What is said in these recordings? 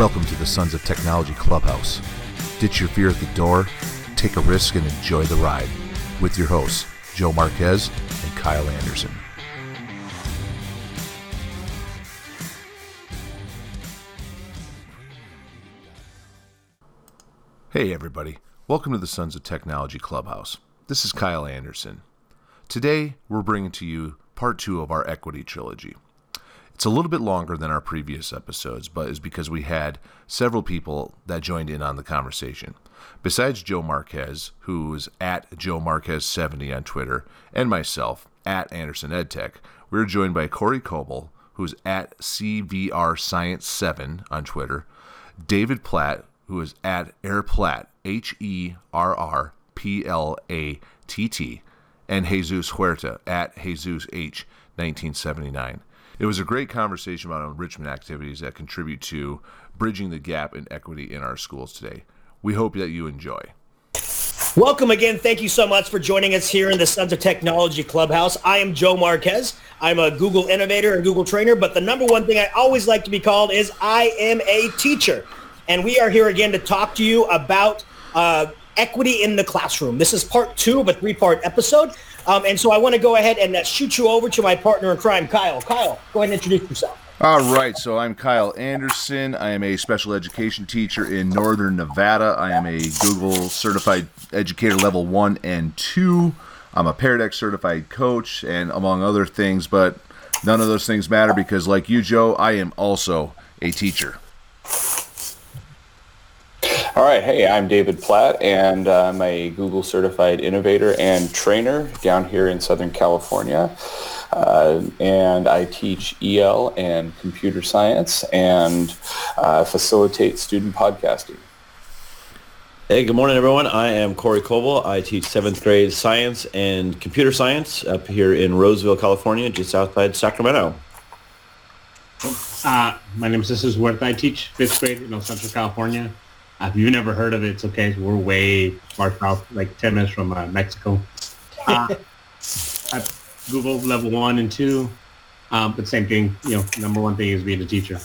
Welcome to the Sons of Technology Clubhouse. Ditch your fear at the door, take a risk, and enjoy the ride. With your hosts, Joe Marquez and Kyle Anderson. Hey, everybody. Welcome to the Sons of Technology Clubhouse. This is Kyle Anderson. Today, we're bringing to you part two of our Equity Trilogy. It's a little bit longer than our previous episodes, but is because we had several people that joined in on the conversation. Besides Joe Marquez, who's at Joe Marquez70 on Twitter, and myself, at Anderson EdTech, we're joined by Corey Coble, who's at CVR Science 7 on Twitter, David Platt, who is at Herr Platt, H E R R P L A T T, and Jesus Huerta at Jesus H 1979. It was a great conversation about enrichment activities that contribute to bridging the gap in equity in our schools today. We hope that you enjoy. Welcome again. Thank you so much for joining us here in the Sons of Technology Clubhouse. I am Joe Marquez. I'm a Google innovator and Google trainer, but the number one thing I always like to be called is I am a teacher. And we are here again to talk to you about uh, equity in the classroom. This is part two of a three-part episode. Um, and so I want to go ahead and uh, shoot you over to my partner in crime, Kyle. Kyle, go ahead and introduce yourself. All right, so I'm Kyle Anderson. I am a special education teacher in Northern Nevada. I am a Google certified educator level one and two. I'm a Pear Deck certified coach, and among other things, but none of those things matter because, like you, Joe, I am also a teacher. All right. Hey, I'm David Platt, and I'm a Google certified innovator and trainer down here in Southern California. Uh, and I teach EL and computer science and uh, facilitate student podcasting. Hey, good morning, everyone. I am Corey Coble. I teach seventh grade science and computer science up here in Roseville, California, just outside Sacramento. Uh, my name is Jesus Huerta. I teach fifth grade in Central California. If you've never heard of it, it's okay. We're way far south, like 10 minutes from uh, Mexico. Uh, Google level one and two, um, but same thing. You know, number one thing is being a teacher.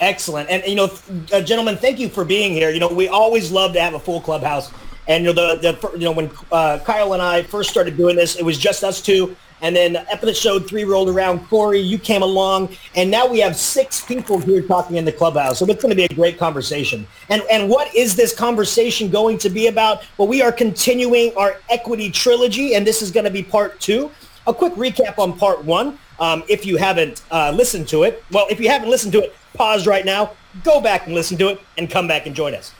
Excellent. And, you know, uh, gentlemen, thank you for being here. You know, we always love to have a full clubhouse. And, you know, the, the you know, when uh, Kyle and I first started doing this, it was just us two. And then episode three rolled around. Corey, you came along, and now we have six people here talking in the clubhouse. So it's going to be a great conversation. And and what is this conversation going to be about? Well, we are continuing our equity trilogy, and this is going to be part two. A quick recap on part one. Um, if you haven't uh, listened to it, well, if you haven't listened to it, pause right now, go back and listen to it, and come back and join us.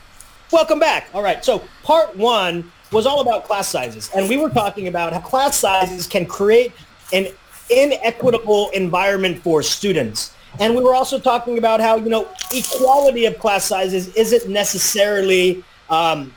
Welcome back. All right. So part one was all about class sizes. And we were talking about how class sizes can create an inequitable environment for students. And we were also talking about how, you know, equality of class sizes isn't necessarily um,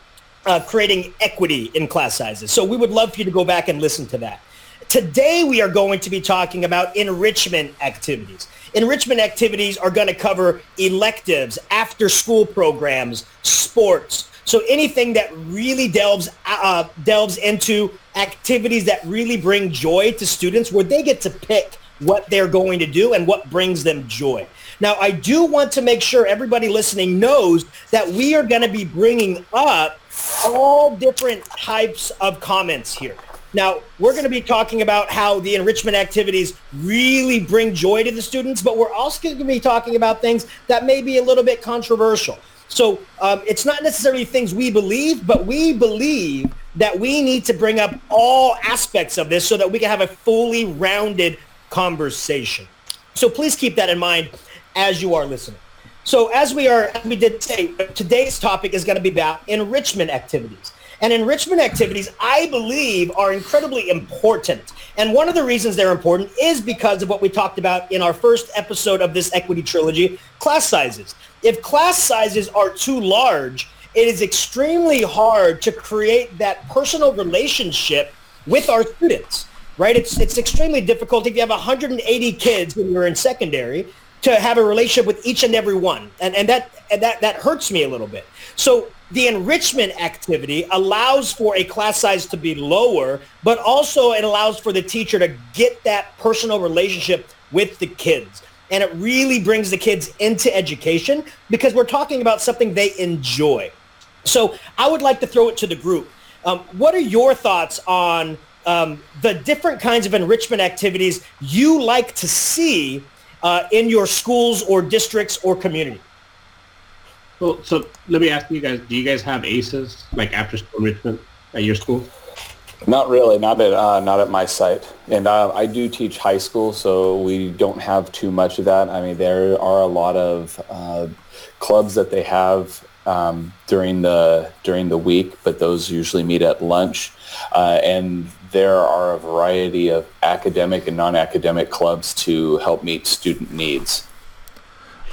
uh, creating equity in class sizes. So we would love for you to go back and listen to that. Today, we are going to be talking about enrichment activities. Enrichment activities are going to cover electives, after school programs, sports, so anything that really delves uh, delves into activities that really bring joy to students, where they get to pick what they're going to do and what brings them joy. Now, I do want to make sure everybody listening knows that we are going to be bringing up all different types of comments here. Now, we're going to be talking about how the enrichment activities really bring joy to the students, but we're also going to be talking about things that may be a little bit controversial. So um, it's not necessarily things we believe, but we believe that we need to bring up all aspects of this so that we can have a fully rounded conversation. So please keep that in mind as you are listening. So as we are, as we did say, today's topic is going to be about enrichment activities. And enrichment activities, I believe, are incredibly important. And one of the reasons they're important is because of what we talked about in our first episode of this equity trilogy, class sizes. If class sizes are too large, it is extremely hard to create that personal relationship with our students, right? It's, it's extremely difficult if you have 180 kids when you're in secondary to have a relationship with each and every one. And, and, that, and that, that hurts me a little bit. So the enrichment activity allows for a class size to be lower, but also it allows for the teacher to get that personal relationship with the kids. and it really brings the kids into education because we're talking about something they enjoy. So I would like to throw it to the group. Um, what are your thoughts on um, the different kinds of enrichment activities you like to see uh, in your schools or districts or community? Well, so let me ask you guys: Do you guys have ACEs like after school enrichment at your school? Not really, not at uh, not at my site. And uh, I do teach high school, so we don't have too much of that. I mean, there are a lot of uh, clubs that they have um, during the during the week, but those usually meet at lunch. Uh, and there are a variety of academic and non-academic clubs to help meet student needs.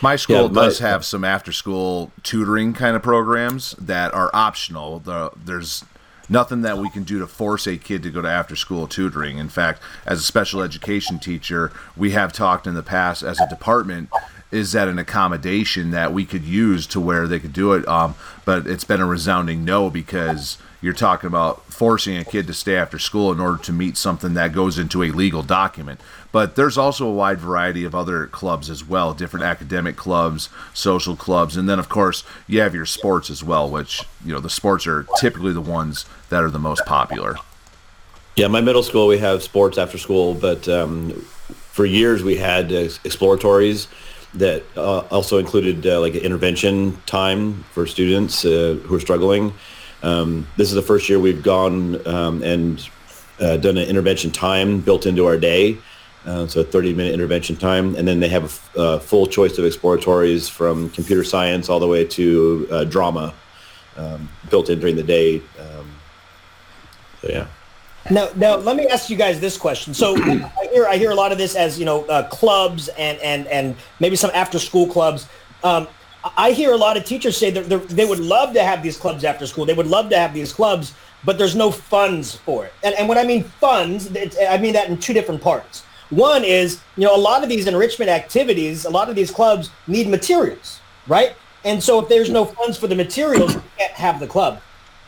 My school yeah, does have some after-school tutoring kind of programs that are optional. The, there's nothing that we can do to force a kid to go to after-school tutoring. In fact, as a special education teacher, we have talked in the past as a department is that an accommodation that we could use to where they could do it? Um, but it's been a resounding no because you're talking about forcing a kid to stay after school in order to meet something that goes into a legal document. But there's also a wide variety of other clubs as well, different academic clubs, social clubs, and then of course you have your sports as well, which you know the sports are typically the ones that are the most popular. Yeah, my middle school we have sports after school, but um, for years we had uh, exploratories that uh, also included uh, like intervention time for students uh, who are struggling. Um, this is the first year we've gone um, and uh, done an intervention time built into our day. Uh, so a 30 minute intervention time. And then they have a, a, full choice of exploratories from computer science all the way to drama um, built in during the day. Um, so yeah. Now, now let me ask you guys this question. So I hear I hear a lot of this as you know uh, clubs and and and maybe some after school clubs. Um, I hear a lot of teachers say that they would love to have these clubs after school. They would love to have these clubs, but there's no funds for it. And, and when I mean funds, I mean that in two different parts. One is, you know, a lot of these enrichment activities, a lot of these clubs need materials, right? And so if there's no funds for the materials, you can't have the club.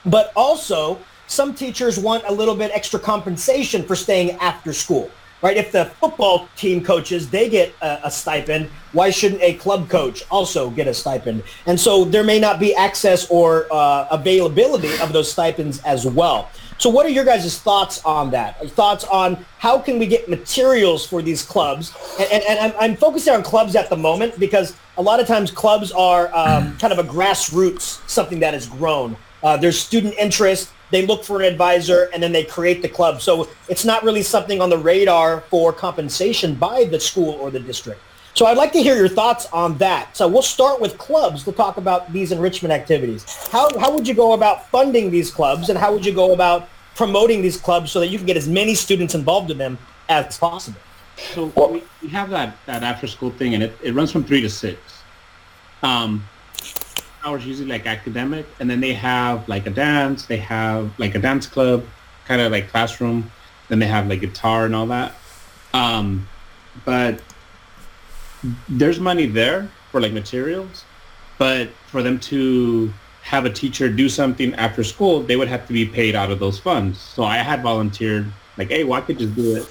But also, some teachers want a little bit extra compensation for staying after school right? If the football team coaches, they get a, a, stipend, why shouldn't a club coach also get a stipend? And so there may not be access or uh, availability of those stipends as well. So what are your guys' thoughts on that? Thoughts on how can we get materials for these clubs? And, and, and I'm, I'm, focusing on clubs at the moment because a lot of times clubs are um, kind of a grassroots, something that has grown. Uh, there's student interest they look for an advisor and then they create the club. So it's not really something on the radar for compensation by the school or the district. So I'd like to hear your thoughts on that. So we'll start with clubs to talk about these enrichment activities. How, how would you go about funding these clubs and how would you go about promoting these clubs so that you can get as many students involved in them as possible? So we have that, that after school thing and it, it runs from three to six. Um, hours usually like academic, and then they have like a dance. They have like a dance club, kind of like classroom. Then they have like guitar and all that. Um, but there's money there for like materials, but for them to have a teacher do something after school, they would have to be paid out of those funds. So I had volunteered, like, hey, well, I could just do it.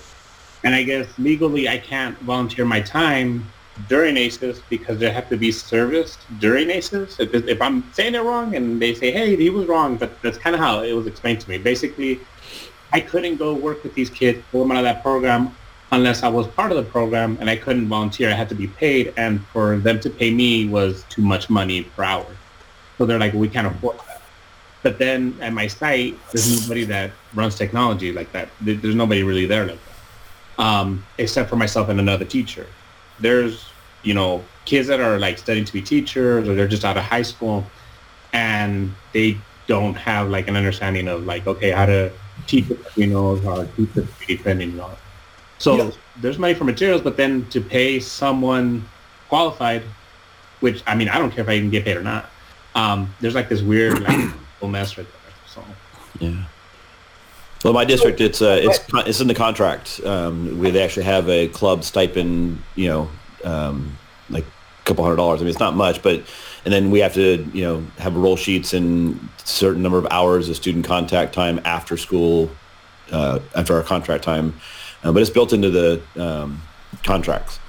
And I guess legally I can't volunteer my time during ACES because they have to be serviced during ACES. If, if, I'm saying it wrong and they say, hey, he was wrong, but that's kind of how it was explained to me. Basically, I couldn't go work with these kids, pull them out of that program unless I was part of the program and I couldn't volunteer. I had to be paid and for them to pay me was too much money per hour. So they're like, we can't afford that. But then at my site, there's nobody that runs technology like that. There's nobody really there like that, um, except for myself and another teacher there's you know kids that are like studying to be teachers or they're just out of high school and they don't have like an understanding of like okay how to teach you know how to teach it defending you know so yeah. there's money for materials but then to pay someone qualified which i mean i don't care if i even get paid or not um, there's like this weird like mess right there so. Yeah well, my district, it's uh, it's it's in the contract. Um, we actually have a club stipend, you know, um, like a couple hundred dollars. I mean, it's not much, but and then we have to, you know, have roll sheets and certain number of hours of student contact time after school, uh, after our contract time. Uh, but it's built into the um, contracts.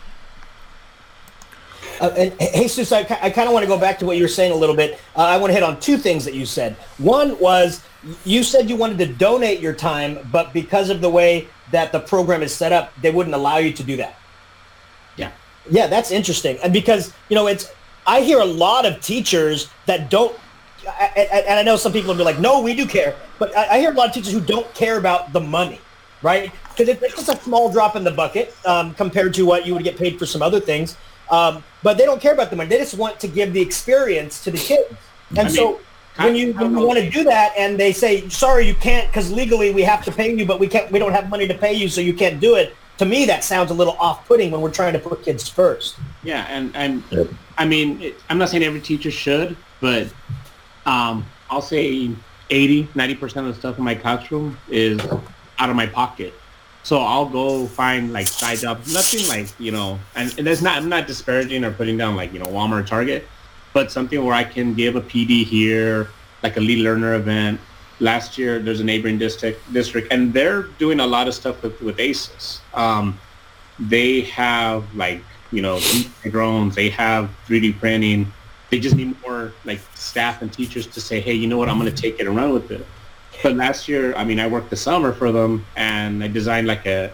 Uh, and Jesus, I, I kind of want to go back to what you were saying a little bit. Uh, I want to hit on two things that you said. One was you said you wanted to donate your time, but because of the way that the program is set up, they wouldn't allow you to do that. Yeah. Yeah, that's interesting. And because, you know, it's, I hear a lot of teachers that don't, and I know some people will be like, no, we do care. But I hear a lot of teachers who don't care about the money, right? Because it's just a small drop in the bucket um, compared to what you would get paid for some other things. Um, but they don't care about the money. They just want to give the experience to the kids. And I so when you when you want to do that and they say sorry you can't because legally we have to pay you but we can't we don't have money to pay you so you can't do it to me that sounds a little off-putting when we're trying to put kids first yeah and and yep. i mean it, i'm not saying every teacher should but um, i'll say 80 90 percent of the stuff in my classroom is out of my pocket so I'll go find like side jobs, nothing like, you know, and, and that's not, I'm not disparaging or putting down like, you know, Walmart or Target, but something where I can give a PD here, like a lead learner event. Last year, there's a neighboring district, district, and they're doing a lot of stuff with, with ACES. Um, they have like, you know, drones, they have 3D printing. They just need more like staff and teachers to say, hey, you know what, I'm going to take it and run with it. But last year, I mean, I worked the summer for them, and I designed like a.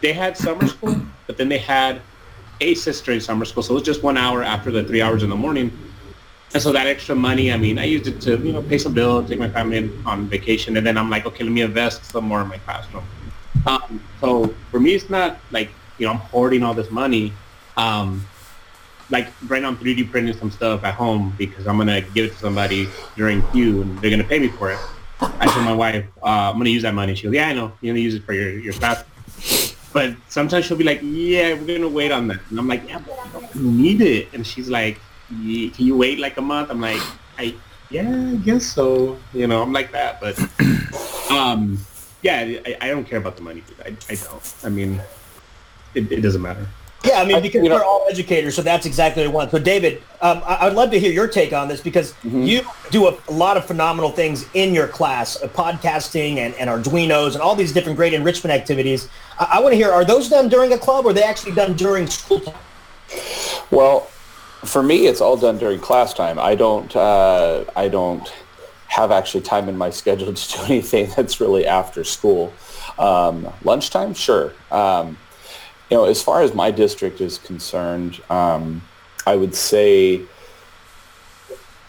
They had summer school, but then they had a sister in summer school, so it was just one hour after the three hours in the morning. And so that extra money, I mean, I used it to, you know, pay some bills, take my family on vacation, and then I'm like, okay, let me invest some more in my classroom. Um, so for me, it's not like, you know, I'm hoarding all this money. Um, like right now I'm 3D printing some stuff at home because I'm to give it to somebody during Q and they're to pay me for it. I told my wife, uh, I'm to use that money. She goes, yeah, I know. You're to use it for your, your class. But sometimes she'll be like, yeah, we're going to wait on that. And I'm like, yeah, but need it. And she's like, can you wait like a month? I'm like, I yeah, I guess so. You know, I'm like that, but um, yeah, I, I don't care about the money. I, I don't. I mean, it, it doesn't matter. Yeah, I mean, because we're all educators, so that's exactly what I want. So, David, um, I, would love to hear your take on this because mm-hmm. you do a, a, lot of phenomenal things in your class, uh, podcasting and, and Arduinos and all these different great enrichment activities. I, I want to hear, are those done during a club or are they actually done during school time? Well, for me, it's all done during class time. I don't. Uh, I don't have actually time in my schedule to do anything that's really after school. Um, lunchtime, sure. Um, you know, as far as my district is concerned, um, I would say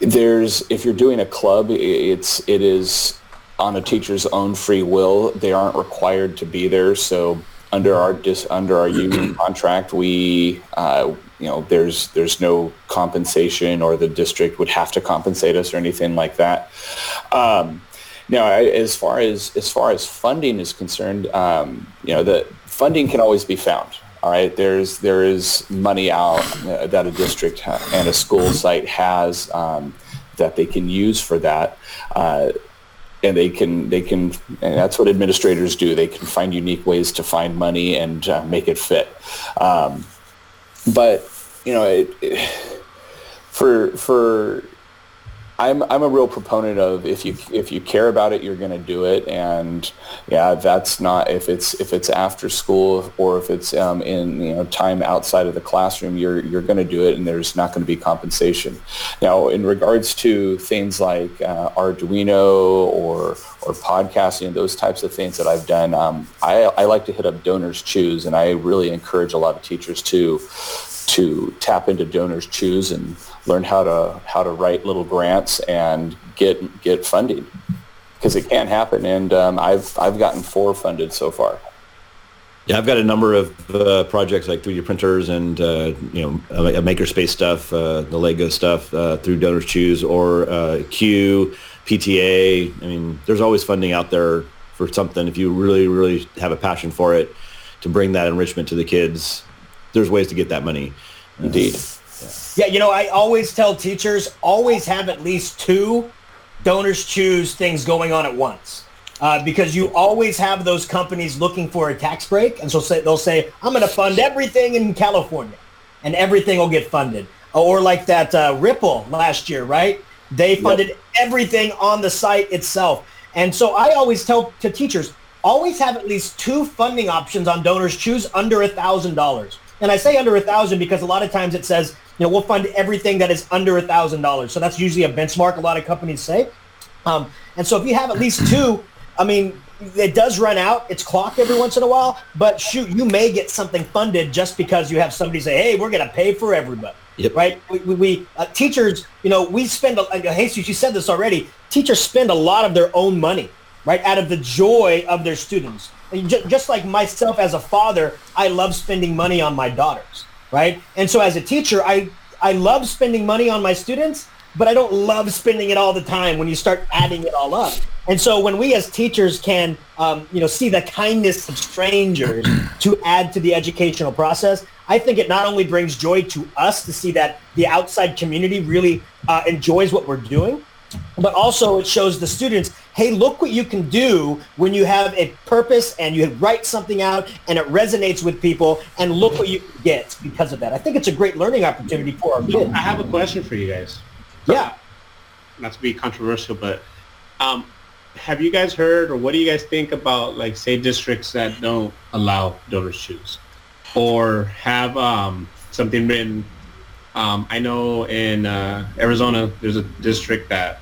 there's if you're doing a club, it's it is on a teacher's own free will. They aren't required to be there. So under our dis, under our union contract, we uh, you know there's there's no compensation or the district would have to compensate us or anything like that. Um, now, as far as as far as funding is concerned, um, you know the funding can always be found. All right, there's there is money out uh, that a district and a school site has um, that they can use for that. Uh, and they can they can and that's what administrators do they can find unique ways to find money and uh, make it fit um, but you know it, it, for for I'm I'm a real proponent of if you if you care about it, you're going to do it, and yeah, that's not if it's if it's after school or if it's um, in you know time outside of the classroom, you're you're going to do it, and there's not going to be compensation. Now, in regards to things like uh, Arduino or or podcasting, those types of things that I've done, um, I I like to hit up Donors Choose, and I really encourage a lot of teachers to to tap into Donors Choose and learn how to how to write little grants and get get funding because it can happen. And um, I've I've gotten four funded so far. Yeah, I've got a number of uh, projects like 3D printers and uh, you know makerspace stuff, uh, the Lego stuff uh, through Donors Choose or uh, Q, PTA. I mean, there's always funding out there for something if you really really have a passion for it to bring that enrichment to the kids. There's ways to get that money. Indeed. Yeah, you know, I always tell teachers always have at least two donors choose things going on at once. Uh, because you always have those companies looking for a tax break. And so say, they'll say, I'm going to fund everything in California and everything will get funded. Or like that uh, Ripple last year, right? They funded yep. everything on the site itself. And so I always tell to teachers, always have at least two funding options on donors choose under a $1,000. And I say under a 1000 because a lot of times it says you know, we'll fund everything that is under a thousand dollars. So that's usually a benchmark. A lot of companies say. Um, and so if you have at least two, I mean, it does run out. It's clocked every once in a while, but shoot, you may get something funded just because you have somebody say, "Hey, we're going to pay for everybody." Yep. Right? We, we, we uh, teachers, you know, we spend. Uh, Jesus, you said this already. Teachers spend a lot of their own money, right, out of the joy of their students. Just, like myself as a father, I love spending money on my daughters, right? And so as a teacher, I I love spending money on my students, but I don't love spending it all the time when you start adding it all up. And so when we as teachers can, um, you know, see the kindness of strangers to add to the educational process, I think it not only brings joy to us to see that the outside community really uh, enjoys what we're doing, but also it shows the students, hey, look what you can do when you have a purpose and you write something out and it resonates with people and look what you get because of that. I think it's a great learning opportunity for our kids. I have a question for you guys. Yeah. Not to be controversial, but um, have you guys heard or what do you guys think about like say districts that don't allow donors choose or have um, something written um, i know in uh, arizona there's a district that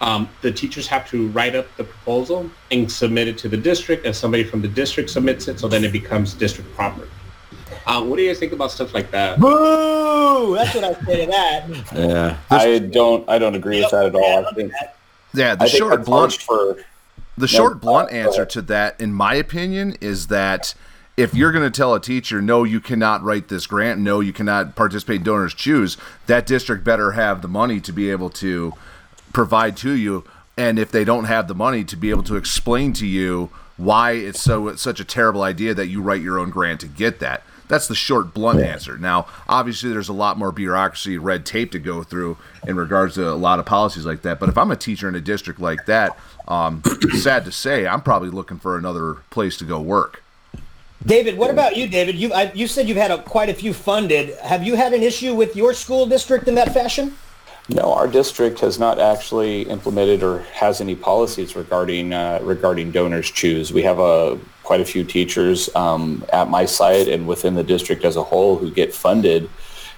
um, the teachers have to write up the proposal and submit it to the district and somebody from the district submits it so then it becomes district property um, what do you guys think about stuff like that Boo! That's what I say to that. Yeah. I don't I don't agree with that at all. I think Yeah, the I short blunt for the short blunt answer to that, in my opinion, is that if you're going to tell a teacher, no, you cannot write this grant, no, you cannot participate in donors choose, that district better have the money to be able to provide to you. And if they don't have the money to be able to explain to you why it's so it's such a terrible idea that you write your own grant to get that. That's the short, blunt answer. Now, obviously, there's a lot more bureaucracy, red tape to go through in regards to a lot of policies like that. But if I'm a teacher in a district like that, um, sad to say, I'm probably looking for another place to go work. David, what about you, David? You I, you said you've had a, quite a few funded. Have you had an issue with your school district in that fashion? No, our district has not actually implemented or has any policies regarding uh, regarding donors choose. We have a quite a few teachers um, at my site and within the district as a whole who get funded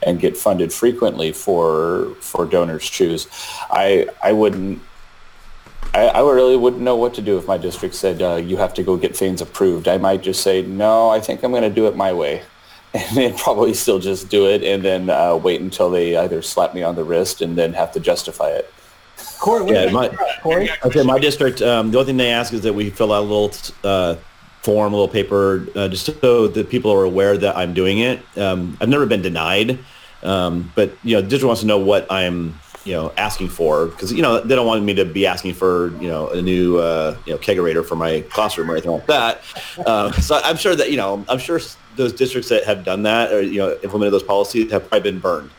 and get funded frequently for for donors choose. I I wouldn't. I, I really wouldn't know what to do if my district said uh, you have to go get things approved. I might just say no. I think I'm going to do it my way and then probably still just do it and then uh, wait until they either slap me on the wrist and then have to justify it. Corey, what Yeah, my- think Corey? Okay, my district, um, the only thing they ask is that we fill out a little uh, form, a little paper, uh, just so that people are aware that I'm doing it. Um, I've never been denied, um, but you know, the district wants to know what I'm, you know, asking for because you know they don't want me to be asking for you know a new uh, you know kegerator for my classroom or anything like that. Uh, so I'm sure that you know I'm sure those districts that have done that or you know implemented those policies have probably been burned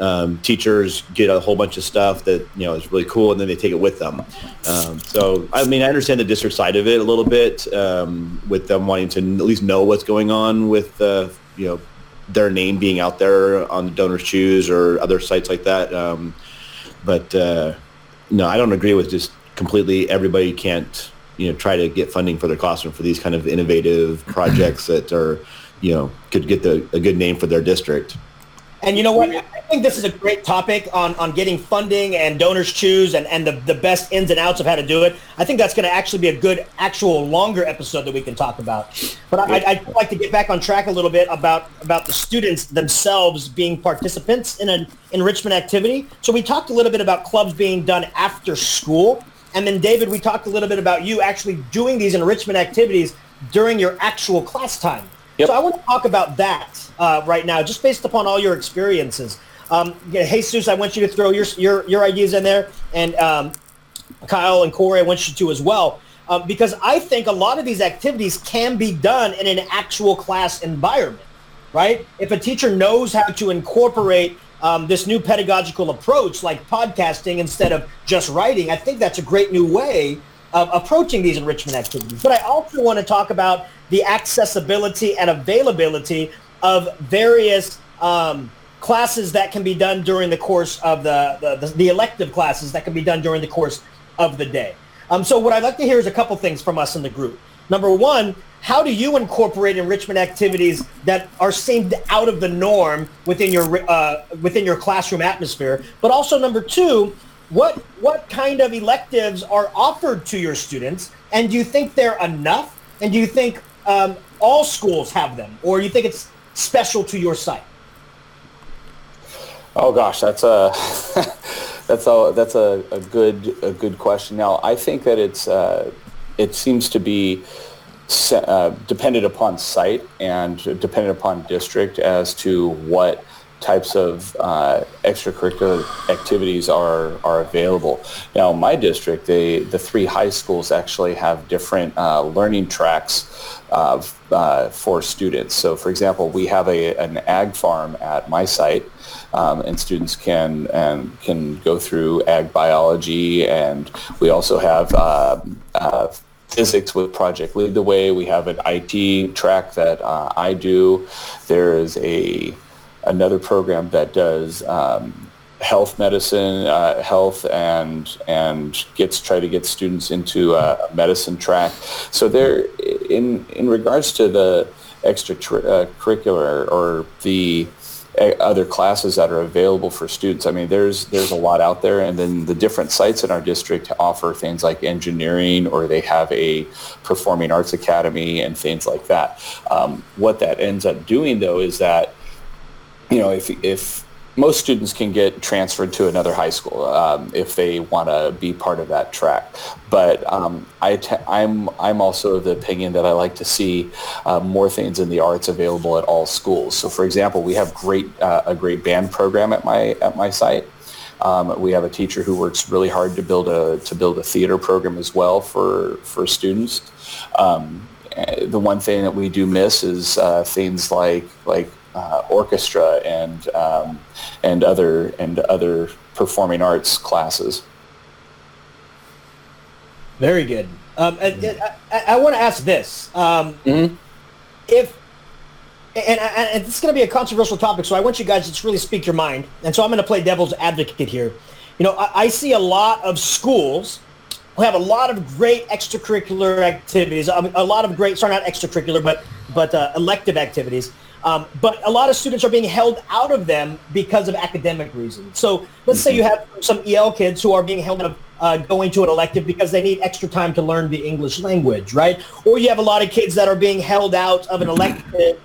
um, teachers get a whole bunch of stuff that you know is really cool, and then they take it with them. Um, so, I mean, I understand the district side of it a little bit, um, with them wanting to at least know what's going on with uh, you know their name being out there on the donors choose or other sites like that. Um, but uh, no, I don't agree with just completely everybody can't you know try to get funding for their classroom for these kind of innovative projects that are you know could get the, a good name for their district. And you know what? I think this is a great topic on, on getting funding and donors choose and, and the, the best ins and outs of how to do it. I think that's going to actually be a good, actual longer episode that we can talk about. But I, I'd like to get back on track a little bit about, about the students themselves being participants in an enrichment activity. So we talked a little bit about clubs being done after school. And then, David, we talked a little bit about you actually doing these enrichment activities during your actual class time. Yep. So I want to talk about that uh, right now, just based upon all your experiences. Um, yeah, Jesus, I want you to throw your your, your ideas in there, and um, Kyle and Corey, I want you to as well, uh, because I think a lot of these activities can be done in an actual class environment, right? If a teacher knows how to incorporate um, this new pedagogical approach, like podcasting instead of just writing, I think that's a great new way of approaching these enrichment activities. But I also want to talk about the accessibility and availability of various um, classes that can be done during the course of the, the, the elective classes that can be done during the course of the day. Um, so what I'd like to hear is a couple things from us in the group. Number one, how do you incorporate enrichment activities that are seemed out of the norm within your uh, within your classroom atmosphere? But also number two, what what kind of electives are offered to your students, and do you think they're enough? And do you think um, all schools have them, or you think it's special to your site? Oh gosh, that's a that's a that's a, a good a good question. Now I think that it's uh, it seems to be uh, dependent upon site and dependent upon district as to what types of uh, extracurricular activities are are available. Now, my district, they, the three high schools actually have different uh, learning tracks uh, for students. So, for example, we have a, an ag farm at my site, um, and students can and can go through ag biology, and we also have uh, uh, physics with Project Lead the Way. We have an IT track that uh, I do. There is a another program that does um, health medicine, uh, health, and and gets try to get students into a medicine track. So there, in in regards to the extracurricular uh, or the other classes that are available for students. I mean, there's there's a lot out there, and then the different sites in our district offer things like engineering, or they have a performing arts academy and things like that. Um, what that ends up doing, though, is that you know, if if most students can get transferred to another high school um, if they want to be part of that track. But um, I am I'm, I'm also of the opinion that I like to see uh, more things in the arts available at all schools. So, for example, we have great uh, a great band program at my at my site. Um, we have a teacher who works really hard to build a to build a theater program as well for for students. Um, the one thing that we do miss is uh, things like like uh, orchestra and um, and other and other performing arts classes. Very good. Um, mm-hmm. I, I, I want to ask this: um, mm-hmm. if and, and, this is going to be a controversial topic, so I want you guys to just really speak your mind. And so I'm going to play devil's advocate here. You know, I, I see a lot of schools who have a lot of great extracurricular activities. I a lot of great, sorry, not extracurricular, but but uh, elective activities um, but a lot of students are being held out of them because of academic reasons. So let's say you have some EL kids who are being held out of uh, going to an elective because they need extra time to learn the English language, right? Or you have a lot of kids that are being held out of an elective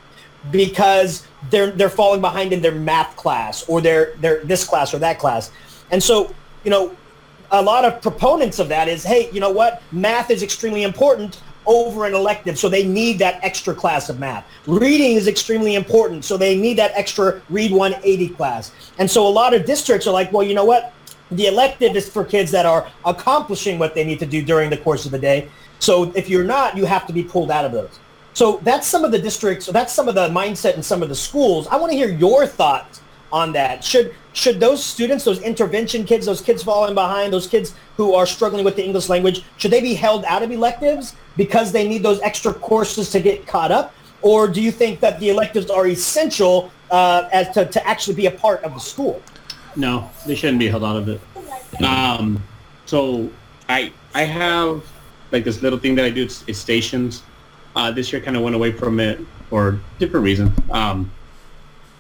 because they're they're falling behind in their math class or their their this class or that class. And so, you know, a lot of proponents of that is, hey, you know what? Math is extremely important over an elective, so they need that extra class of math. Reading is extremely important, so they need that extra Read 180 class. And so a lot of districts are like, well, you know what? The elective is for kids that are accomplishing what they need to do during the course of the day. So if you're not, you have to be pulled out of those. So that's some of the districts, that's some of the mindset in some of the schools. I want to hear your thoughts on that. Should should those students, those intervention kids, those kids falling behind, those kids who are struggling with the English language, should they be held out of electives because they need those extra courses to get caught up? Or do you think that the electives are essential uh, as to, to actually be a part of the school? No, they shouldn't be held out of it. Um, so I I have like this little thing that I do. It's, it's stations. Uh, this year kind of went away from it for different reasons. Um,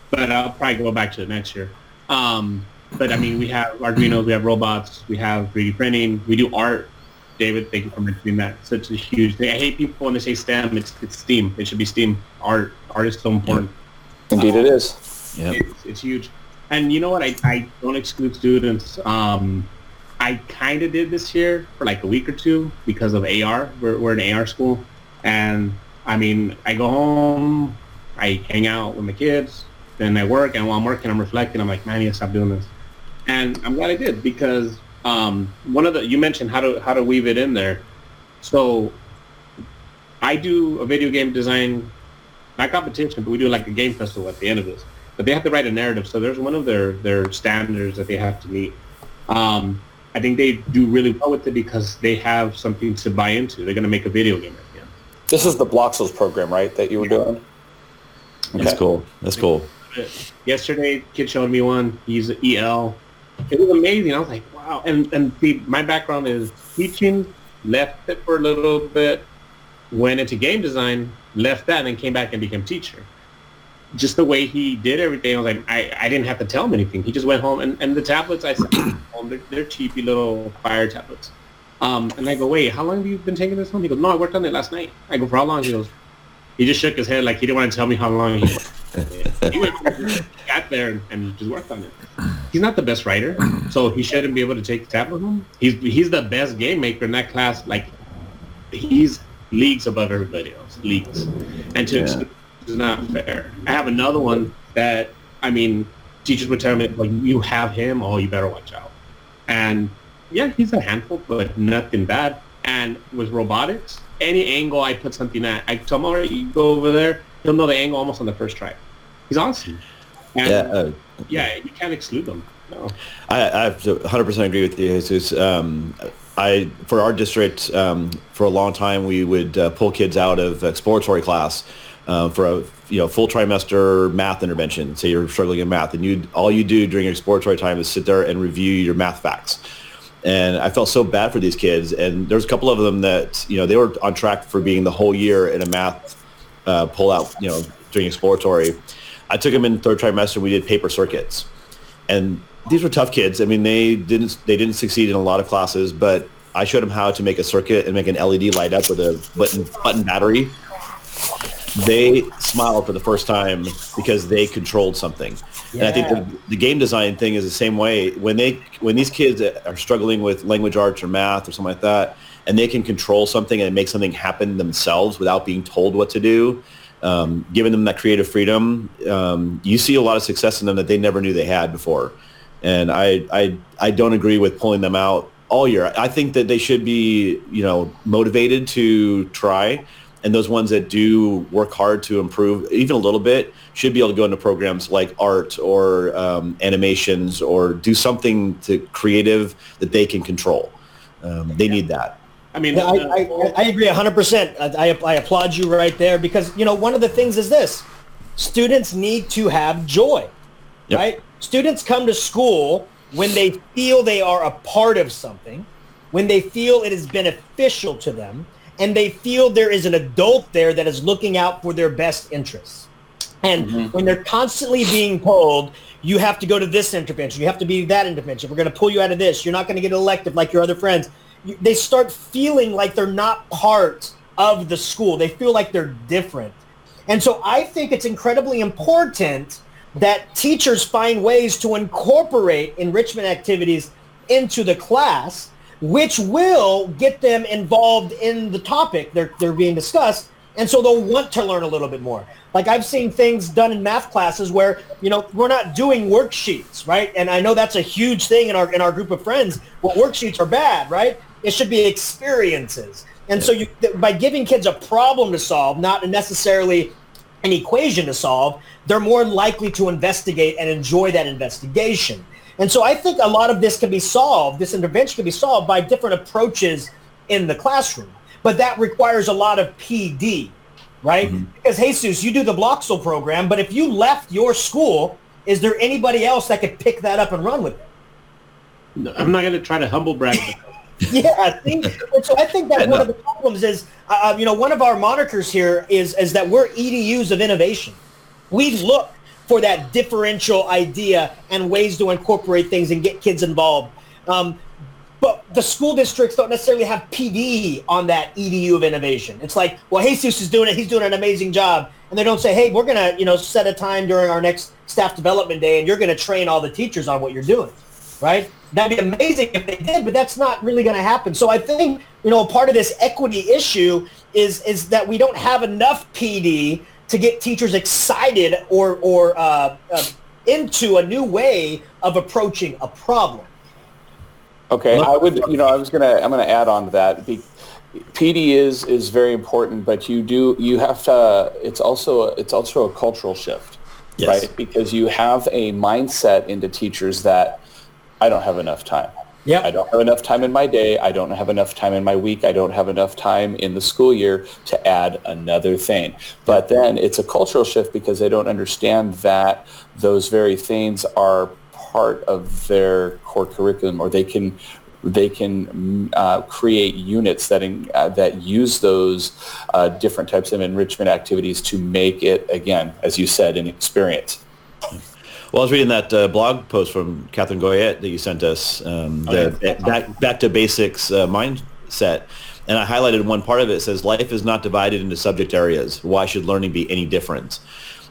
but I'll probably go back to it next year. Um, but I mean, we have Arduinos, we have robots, we have 3D printing, we do art. David, thank you for mentioning that. Such a huge thing. I hate people when they say STEM. It's it's STEAM. It should be STEAM. Art art is so important. Indeed, it is. Yeah, it's, it's, huge. And you know what? I, I don't exclude students. Um, I kind of did this year for like a week or two because of AR. We're, we're an AR school, and I mean, I go home, I hang out with my kids, then I work, and while I'm working, I'm reflecting. I'm like, man, I need to stop doing this. And I'm glad I did because um, one of the you mentioned how to how to weave it in there. So I do a video game design, not competition, but we do like a game festival at the end of this. But they have to write a narrative, so there's one of their their standards that they have to meet. Um, I think they do really well with it because they have something to buy into. They're going to make a video game at the end. This is the Bloxels program, right? That you were doing. Okay. That's cool. That's cool. Yesterday, kid showed me one. He's an EL. It was amazing. I was like, wow. And and see, my background is teaching. Left it for a little bit. went into game design, left that, and then came back and became teacher. Just the way he did everything, I was like, I, I didn't have to tell him anything. He just went home, and, and the tablets I sent home, they're, they're cheapy little fire tablets. Um, and I go, wait, how long have you been taking this home? He goes, no, I worked on it last night. I go, for how long? He goes, he just shook his head like he didn't want to tell me how long he he went got there and, and just worked on it. He's not the best writer, so he shouldn't be able to take the tablet home. He's he's the best game maker in that class. Like he's leagues above everybody else, leagues, and to Yeah. is not fair. I have another one that I mean, teachers would tell me like, you have him, oh, you better watch out. And yeah, he's a handful, but nothing bad. And with robotics, any angle I put something at, I tell him, all right, you go over there. He'll know the angle almost on the first try. He's awesome. And Yeah, uh, yeah, you can't exclude them. No. I, I have to 100% agree with you, Jesus. Um, I for our district um, for a long time we would uh, pull kids out of exploratory class uh, for a you know full trimester math intervention. Say you're struggling in math, and you all you do during exploratory time is sit there and review your math facts. And I felt so bad for these kids. And there's a couple of them that you know they were on track for being the whole year in a math uh, pull out you know during exploratory. I took them in third trimester. We did paper circuits, and these were tough kids. I mean, they didn't they didn't succeed in a lot of classes, but I showed them how to make a circuit and make an LED light up with a button button battery. They smiled for the first time because they controlled something. And I think the, the game design thing is the same way. When they when these kids are struggling with language arts or math or something like that, and they can control something and make something happen themselves without being told what to do, um, giving them that creative freedom, um, you see a lot of success in them that they never knew they had before. And I, I, I don't agree with pulling them out all year. I think that they should be, you know, motivated to try. And those ones that do work hard to improve even a little bit should be able to go into programs like art or um, animations or do something to creative that they can control. Um, they need that. I mean, Yeah, the- I, I, I agree 100%. I, I, I applaud you right there because, you know, one of the things is this. Students need to have joy, Yep. right? Students come to school when they feel they are a part of something, when they feel it is beneficial to them, and they feel there is an adult there that is looking out for their best interests. And mm-hmm. when they're constantly being told, you have to go to this intervention, you have to be that intervention, we're going to pull you out of this, you're not going to get elected like your other friends, they start feeling like they're not part of the school. They feel like they're different. And so I think it's incredibly important that teachers find ways to incorporate enrichment activities into the class, which will get them involved in the topic they're, they're being discussed. And so they'll want to learn a little bit more. Like I've seen things done in math classes where, you know, we're not doing worksheets, right? And I know that's a huge thing in our in our group of friends. Well, worksheets are bad, right? It should be experiences. And so you by giving kids a problem to solve, not necessarily an equation to solve, they're more likely to investigate and enjoy that investigation. And so I think a lot of this can be solved, this intervention can be solved by different approaches in the classroom. But that requires a lot of PD, right? Because Jesus, you do the Bloxel program, but if you left your school, is there anybody else that could pick that up and run with it? I'm not going to try to humble brag. Yeah, I think and so. I think that one of the problems is, uh, you know, one of our monikers here is is that we're EDUs of innovation. We look for that differential idea and ways to incorporate things and get kids involved. Um, but the school districts don't necessarily have PD on that EDU of innovation. It's like, well, Jesus is doing it. He's doing an amazing job. And they don't say, hey, we're going to, you know, set a time during our next staff development day and you're going to train all the teachers on what you're doing right? That'd be amazing if they did, but that's not really going to happen. So I think you know part of this equity issue is is that we don't have enough PD to get teachers excited or or uh, uh, into a new way of approaching a problem. Okay, I would, you know, I was gonna, I'm gonna add on to that. Be- PD is is very important, but you do, you have to. It's also, it's also a cultural shift, Yes. right? Because you have a mindset into teachers that I don't have enough time. Yep. I don't have enough time in my day. I don't have enough time in my week. I don't have enough time in the school year to add another thing. But then it's a cultural shift because they don't understand that those very things are part of their core curriculum or they can they can uh, create units that in, uh, that use those uh, different types of enrichment activities to make it again, as you said, an experience. Well, I was reading that uh, blog post from Catherine Goyette that you sent us, um, Oh, the back, back to basics uh, mindset. And I highlighted one part of it. It says, life is not divided into subject areas. Why should learning be any different?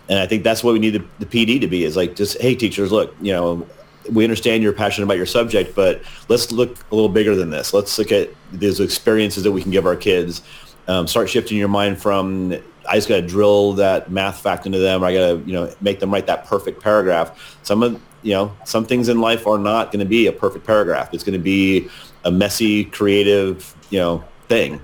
And I think that's what we need the, the PD to be is like, just, hey, teachers, look, you know, we understand you're passionate about your subject, but let's look a little bigger than this. Let's look at these experiences that we can give our kids. Um, start shifting your mind from I just got to drill that math fact into them. I got to, you know, make them write that perfect paragraph. Some of, you know, some things in life are not going to be a perfect paragraph. It's going to be a messy, creative, you know, thing,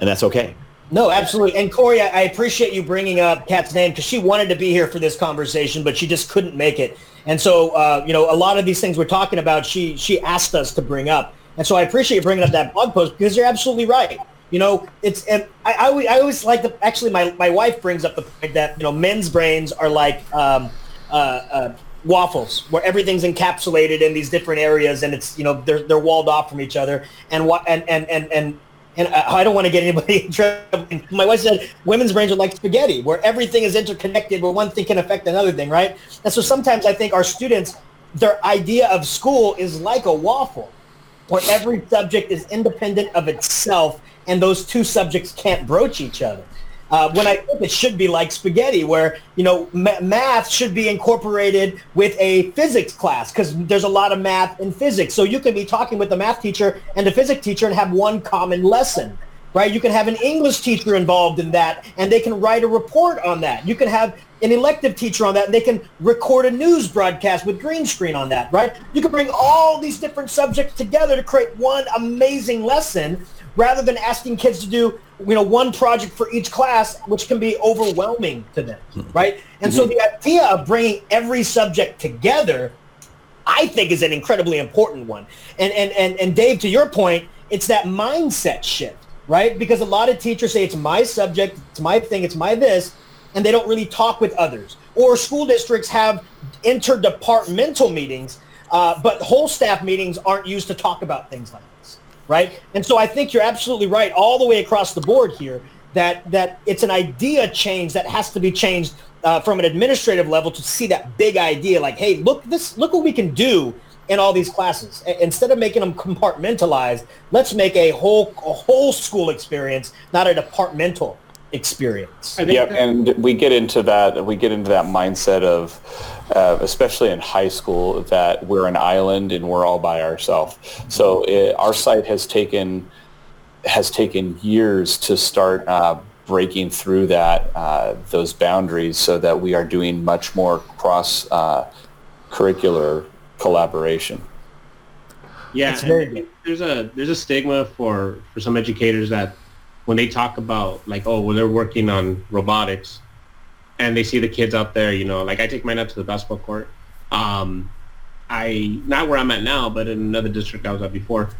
and that's okay. No, absolutely. And Corey, I, I appreciate you bringing up Kat's name because she wanted to be here for this conversation, but she just couldn't make it. And so, uh, you know, a lot of these things we're talking about, she she asked us to bring up. And so I appreciate you bringing up that blog post because you're absolutely right. You know, it's and I, I, always, I always like the actually my, my wife brings up the point that you know men's brains are like um, uh, uh, waffles where everything's encapsulated in these different areas and it's you know they're they're walled off from each other and what and and and and and I don't want to get anybody in trouble. My wife said women's brains are like spaghetti, where everything is interconnected, where one thing can affect another thing, right? And so sometimes I think our students, their idea of school is like a waffle, where every subject is independent of itself, and those two subjects can't broach each other. Uh, when I think it should be like spaghetti, where you know ma- math should be incorporated with a physics class because there's a lot of math in physics. So you can be talking with the math teacher and the physics teacher and have one common lesson, right? You can have an English teacher involved in that, and they can write a report on that. You can have an elective teacher on that, and they can record a news broadcast with green screen on that, right? You can bring all these different subjects together to create one amazing lesson rather than asking kids to do you know one project for each class which can be overwhelming to them hmm. right? And so mhm. the idea of bringing every subject together i think is an incredibly important one. And and and, and dave to your point it's that mindset shift right? Because a lot of teachers say it's my subject it's my thing it's my this and they don't really talk with others or school districts have interdepartmental meetings uh, but whole staff meetings aren't used to talk about things like this right? And so I think you're absolutely right all the way across the board here that that it's an idea change that has to be changed uh, from an administrative level to see that big idea like, hey, look this, look what we can do in all these classes. A- instead of making them compartmentalized, let's make a whole a whole school experience, not a departmental experience. Yeah, and we get into that. We get into that mindset of, uh, especially in high school, that we're an island and we're all by ourselves. So it, our site has taken has taken years to start uh, breaking through that uh, those boundaries, so that we are doing much more cross uh, curricular collaboration. Yeah, That's very good. there's a there's a stigma for for some educators that when they talk about like oh well they're working on robotics and they see the kids out there you know like I take mine up to the basketball court um I not where I'm at now but in another district I was at before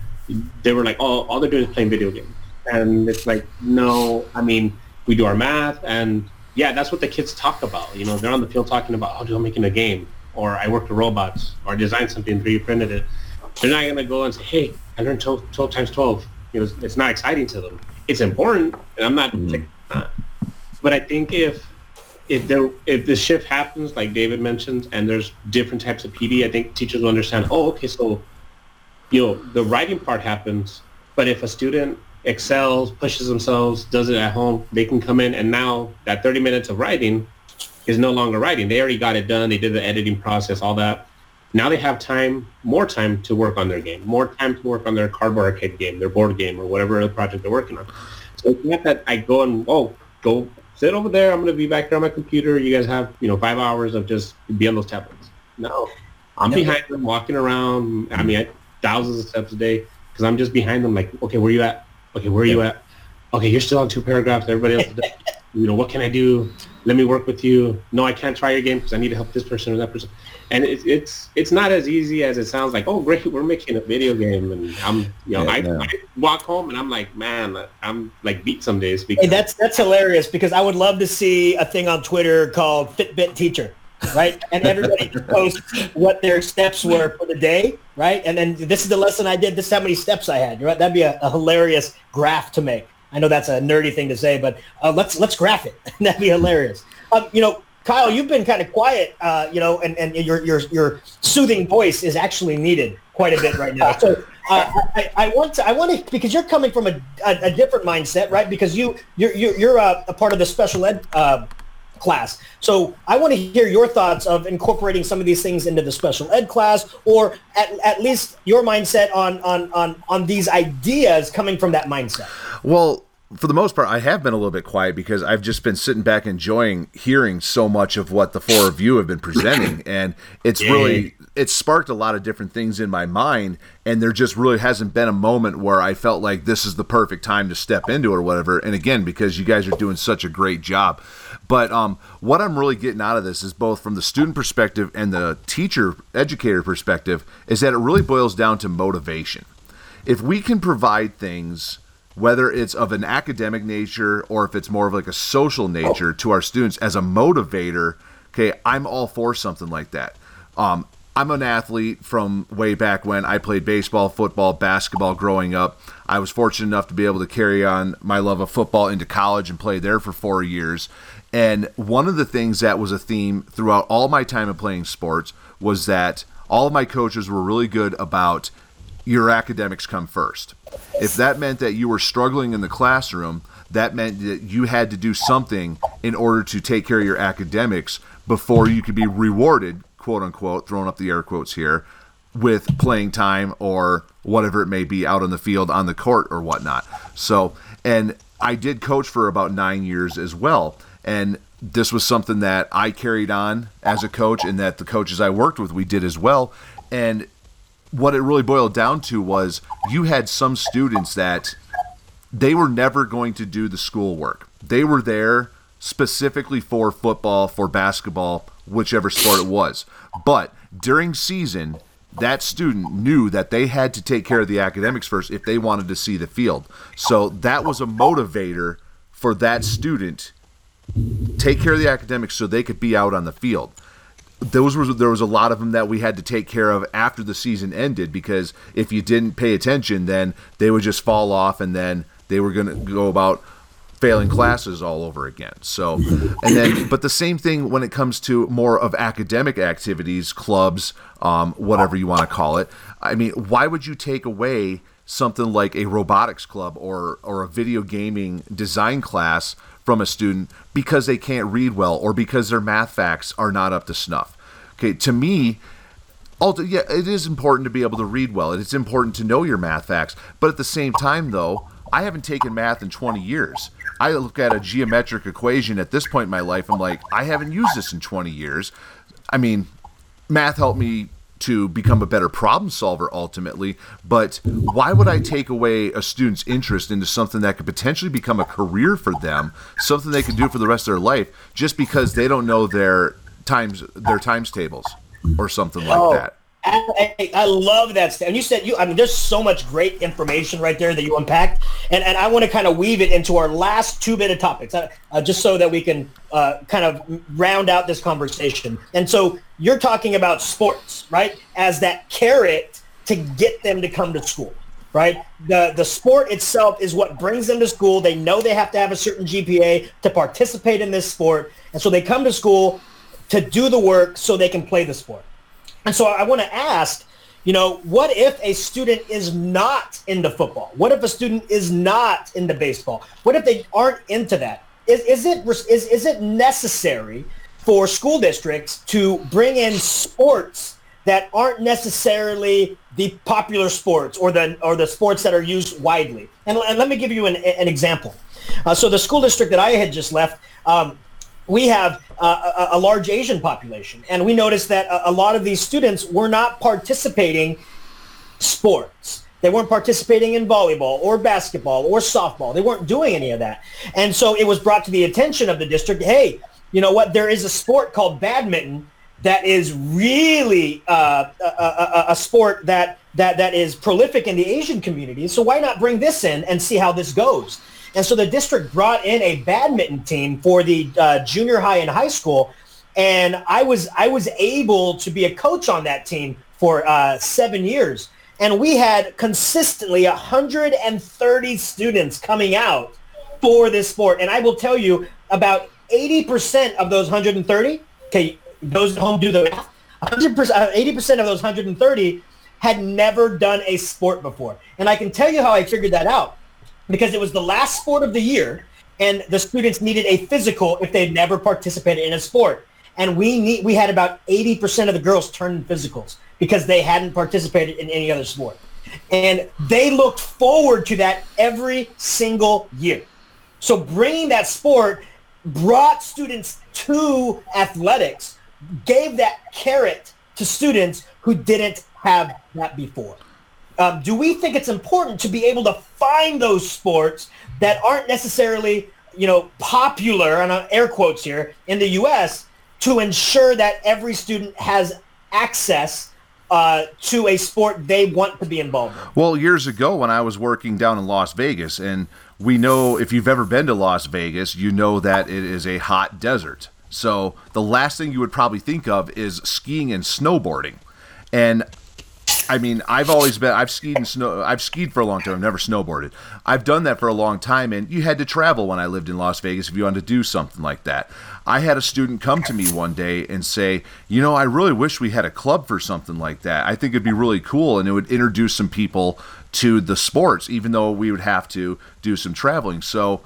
they were like oh all they're doing is playing video games and it's like no I mean we do our math and yeah that's what the kids talk about you know they're on the field talking about oh dude, I'm making a game or I worked with robots or I designed something 3D printed it they're not gonna go and say, "Hey, I learned 12, 12 times 12." You know, it's, it's not exciting to them. It's important, and I'm not. Mm-hmm. not. But I think if if there if the shift happens, like David mentioned, and there's different types of PD, I think teachers will understand. Oh, okay, so you know the writing part happens, but if a student excels, pushes themselves, does it at home, they can come in, and now that 30 minutes of writing is no longer writing. They already got it done. They did the editing process, all that. Now they have time, more time to work on their game, more time to work on their cardboard arcade game, their board game, or whatever other project they're working on. So it's not that I go and, oh, go sit over there. I'm going to be back here on my computer. You guys have, you know, five hours of just be on those tablets. No, I'm No. behind them, walking around. I mean, I, thousands of steps a day because I'm just behind them. Like, okay, where are you at? Okay, where are you at? Okay, you're still on two paragraphs. Everybody else, is done. you know, what can I do? Let me work with you. No, I can't try your game because I need to help this person or that person. And it's it's it's not as easy as it sounds. Like, oh, great, we're making a video game, and I'm, you know, Yeah, I, no. I walk home and I'm like, man, I'm like beat some days because Hey, that's that's hilarious because I would love to see a thing on Twitter called Fitbit Teacher, right? And everybody posts what their steps were for the day, right? And then this is the lesson I did. This is how many steps I had. Right? That'd be a, a hilarious graph to make. I know that's a nerdy thing to say, but uh, let's let's graph it. That'd be hilarious. Um, you know, Kyle, you've been kind of quiet, uh, you know, and, and your, your your soothing voice is actually needed quite a bit right now. So uh, I, I, want to I want to because you're coming from a, a, a different mindset, right? Because you you're you're, a, a, part of the special ed uh, class. So I want to hear your thoughts of incorporating some of these things into the special ed class, or at, at least your mindset on on on on these ideas coming from that mindset. Well, for the most part, I have been a little bit quiet because I've just been sitting back enjoying hearing so much of what the four of you have been presenting, and it's yeah. really it's sparked a lot of different things in my mind, and there just really hasn't been a moment where I felt like this is the perfect time to step into it or whatever. And again, because you guys are doing such a great job, but um, what I'm really getting out of this is both from the student perspective and the teacher educator perspective is that it really boils down to motivation. If we can provide things whether it's of an academic nature or if it's more of like a social nature to our students as a motivator, okay, I'm all for something like that. Um, I'm an athlete from way back when I played baseball, football, basketball growing up. I was fortunate enough to be able to carry on my love of football into college and play there for four years. And one of the things that was a theme throughout all my time of playing sports was that all of my coaches were really good about your academics come first. If that meant that you were struggling in the classroom, that meant that you had to do something in order to take care of your academics before you could be rewarded, quote unquote, throwing up the air quotes here, with playing time or whatever it may be out on the field, on the court, or whatnot. So, and I did coach for about nine years as well. And this was something that I carried on as a coach, and that the coaches I worked with, we did as well. And what it really boiled down to was you had some students that they were never going to do the schoolwork. They were there specifically for football, for basketball, whichever sport it was. But during season, that student knew that they had to take care of the academics first if they wanted to see the field. So that was a motivator for that student take care of the academics so they could be out on the field those were there was a lot of them that we had to take care of after the season ended because if you didn't pay attention then they would just fall off and then they were going to go about failing classes all over again. So and then but the same thing when it comes to more of academic activities clubs um, whatever you want to call it. I mean why would you take away something like a robotics club or or a video gaming design class from a student because they can't read well or because their math facts are not up to snuff. Okay, to me, also, yeah, it is important to be able to read well. It's important to know your math facts. But at the same time, though, I haven't taken math in 20 years. I look at a geometric equation at this point in my life. I'm like, I haven't used this in 20 years. I mean, math helped me to become a better problem solver ultimately. But why would I take away a student's interest into something that could potentially become a career for them, something they could do for the rest of their life, just because they don't know their times their times tables or something like oh. that? I, I, love that. And you said you, I mean, there's so much great information right there that you unpacked. And, and I want to kind of weave it into our last two bit of topics, uh, uh, just so that we can uh, kind of round out this conversation. And so you're talking about sports, right? As that carrot to get them to come to school, right? The, the sport itself is what brings them to school. They know they have to have a certain GPA to participate in this sport. And so they come to school to do the work so they can play the sport. And so I want to ask, you know, what if a student is not into football? What if a student is not into baseball? What if they aren't into that? Is, is it is, is it necessary for school districts to bring in sports that aren't necessarily the popular sports or the or the sports that are used widely? And, and let me give you an, an example. Uh, so the school district that I had just left, um, we have uh, a, a, large Asian population, and we noticed that a, a, lot of these students were not participating sports. They weren't participating in volleyball or basketball or softball. They weren't doing any of that. And so it was brought to the attention of the district, hey, you know what? There is a sport called badminton that is really uh, a, a, a, sport that, that, that is prolific in the Asian community. So why not bring this in and see how this goes? And so the district brought in a badminton team for the uh, junior high and high school. and I was I was able to be a coach on that team for uh, seven years, and we had consistently 130 students coming out for this sport, and I will tell you about 80% of those 130. Okay, those at home do the math. 100%, 80% of those 130 had never done a sport before, and I can tell you how I figured that out because it was the last sport of the year and the students needed a physical if they'd never participated in a sport. And we need, we had about 80% of the girls turn in physicals because they hadn't participated in any other sport. And they looked forward to that every single year. So bringing that sport brought students to athletics, gave that carrot to students who didn't have that before. Um, do we think it's important to be able to find those sports that aren't necessarily, you know, popular, and air quotes here, in the U.S. to ensure that every student has access uh, to a sport they want to be involved in? Well, years ago when I was working down in Las Vegas, and we know if you've ever been to Las Vegas, you know that it is a hot desert. So the last thing you would probably think of is skiing and snowboarding. And I mean, I've always been I've skied and snow I've skied for a long time. I've never snowboarded. I've done that for a long time and you had to travel when I lived in Las Vegas if you wanted to do something like that. I had a student come to me one day and say, "You know, I really wish we had a club for something like that. I think it'd be really cool and it would introduce some people to the sports even though we would have to do some traveling." So,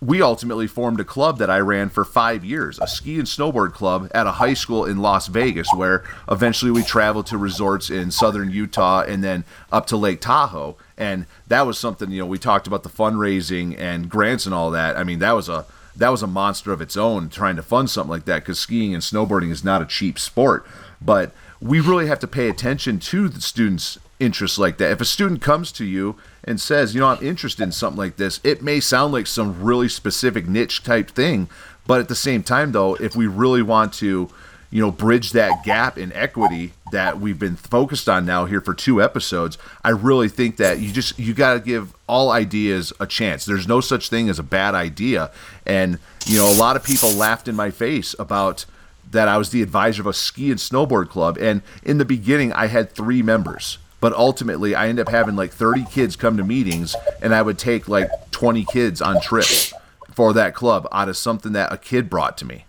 we ultimately formed a club that I ran for five years, a ski and snowboard club at a high school in Las Vegas, where eventually we traveled to resorts in southern Utah and then up to Lake Tahoe. And that was something, you know, we talked about the fundraising and grants and all that. I mean, that was a that was a monster of its own trying to fund something like that because skiing and snowboarding is not a cheap sport. But we really have to pay attention to the students' interests like that. If a student comes to you and says, you know, I'm interested in something like this, it may sound like some really specific niche type thing, but at the same time, though, if we really want to, you know, bridge that gap in equity that we've been focused on now here for two episodes, I really think that you just you got to give all ideas a chance. There's no such thing as a bad idea, and you know, a lot of people laughed in my face about that I was the advisor of a ski and snowboard club, and in the beginning, I had three members but ultimately I end up having like 30 kids come to meetings and I would take like 20 kids on trips for that club out of something that a kid brought to me.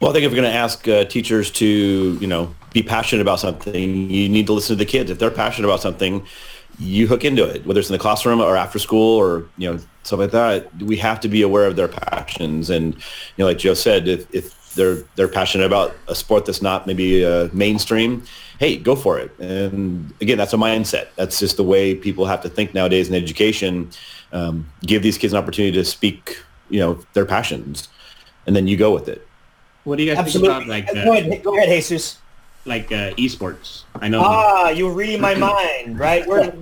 Well, I think if you're going to ask uh, teachers to, you know, be passionate about something, you need to listen to the kids. If they're passionate about something, you hook into it, whether it's in the classroom or after school or, you know, stuff like that. We have to be aware of their passions. And, you know, like Joe said, if, if they're they're passionate about a sport that's not maybe uh, mainstream, hey, go for it. And again, that's a mindset. That's just the way people have to think nowadays in education. Um, give these kids an opportunity to speak, you know, their passions, and then you go with it. What do you guys Absolutely. think about like? Uh, go ahead, go ahead, Jesus. Like uh, esports. I know. Ah, you were reading my mind, right? We're,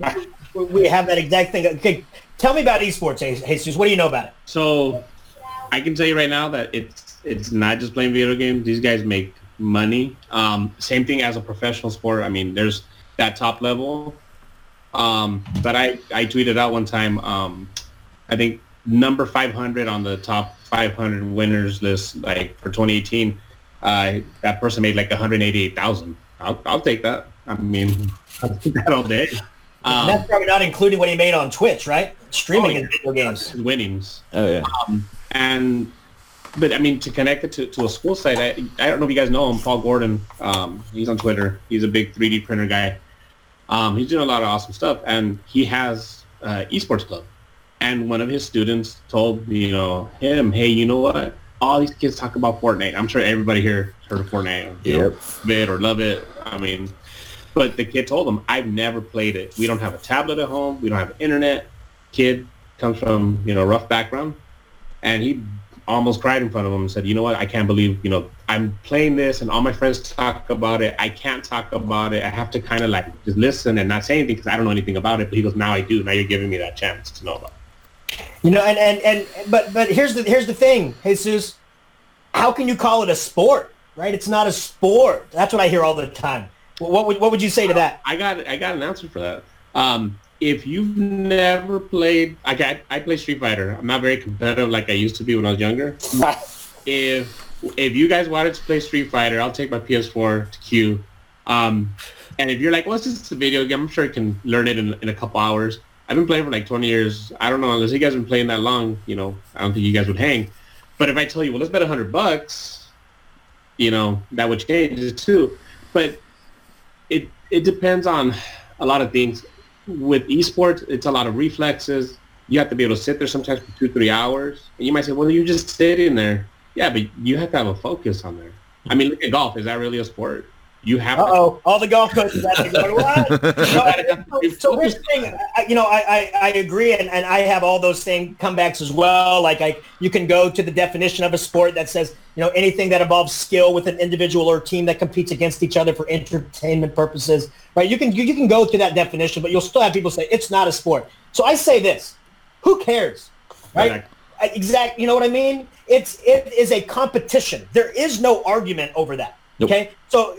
we have that exact thing. Okay, tell me about esports, Jesus. What do you know about it? So, I can tell you right now that it's it's not just playing video games. These guys make money. Um, same thing as a professional sport. I mean, there's that top level. Um, but I, I tweeted out one time, um, I think number 500 on the top 500 winners list, like for 2018, uh, that person made like 188,000. I'll, I'll take that. I mean, I'll take that all day. Um, that's probably not including what he made on Twitch, right? Streaming oh, yeah. video games. Winnings. Oh, yeah. Um, and but I mean, to connect it to, to a school site, I, I don't know if you guys know him, Paul Gordon. Um, he's on Twitter. He's a big 3D printer guy. Um, he's doing a lot of awesome stuff, and he has uh, esports club. And one of his students told me, you know, him, hey, you know what? All these kids talk about Fortnite. I'm sure everybody here heard of Fortnite. You yep. it or love it. I mean, but the kid told him, I've never played it. We don't have a tablet at home. We don't have internet. Kid comes from you know rough background, and he almost cried in front of him and said, you know what, I can't believe, you know, I'm playing this and all my friends talk about it. I can't talk about it. I have to kind of like just listen and not say anything because I don't know anything about it. But he goes, now I do. Now you're giving me that chance to know about it. You know, and, and, and but but here's the here's the thing, Jesus. How can you call it a sport? Right? It's not a sport. That's what I hear all the time. What would what would you say to that? I got I got an answer for that. Um, if you've never played, I, I, I play Street Fighter. I'm not very competitive like I used to be when I was younger. if if you guys wanted to play Street Fighter, I'll take my PS4 to CUE. Um, and if you're like, well, it's just a video game, I'm sure you can learn it in, in a couple hours. I've been playing for like 20 years. I don't know, unless you guys have been playing that long, you know, I don't think you guys would hang. But if I tell you, well, let's bet 100 bucks, you know, that would change it too. But it it depends on a lot of things. With esports, it's a lot of reflexes. You have to be able to sit there sometimes for two, three hours. And you might say, well, you're just sitting there. Yeah, but you have to have a focus on there. I mean, look at golf. Is that really a sport? You have. oh, all the golf coaches have to go. What? so, so here's the thing. I, you know, I, I, I agree, and, and I have all those same comebacks as well. Like I, you can go to the definition of a sport that says, you know, anything that involves skill with an individual or team that competes against each other for entertainment purposes. Right? You can you, you can go to that definition, but you'll still have people say it's not a sport. So I say this: Who cares? Right? Exactly. You know what I mean? It's it is a competition. There is no argument over that. Nope. Okay, so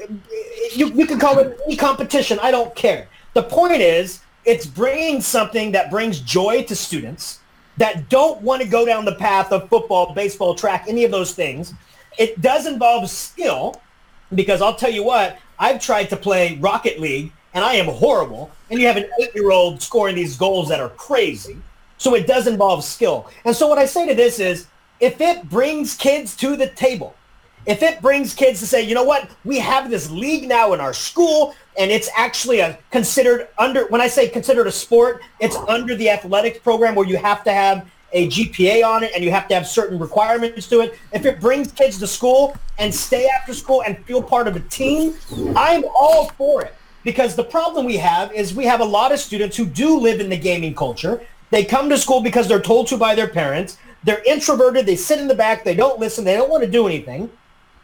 you, you can call it any competition. I don't care. The point is, it's bringing something that brings joy to students that don't want to go down the path of football, baseball, track, any of those things. It does involve skill because I'll tell you what, I've tried to play Rocket League and I am horrible. And you have an eight-year-old scoring these goals that are crazy. So it does involve skill. And so what I say to this is, if it brings kids to the table, if it brings kids to say, you know what, we have this league now in our school and it's actually a considered under, when I say considered a sport, it's under the athletics program where you have to have a GPA on it and you have to have certain requirements to it. If it brings kids to school and stay after school and feel part of a team, I'm all for it. Because the problem we have is we have a lot of students who do live in the gaming culture. They come to school because they're told to by their parents. They're introverted. They sit in the back. They don't listen. They don't want to do anything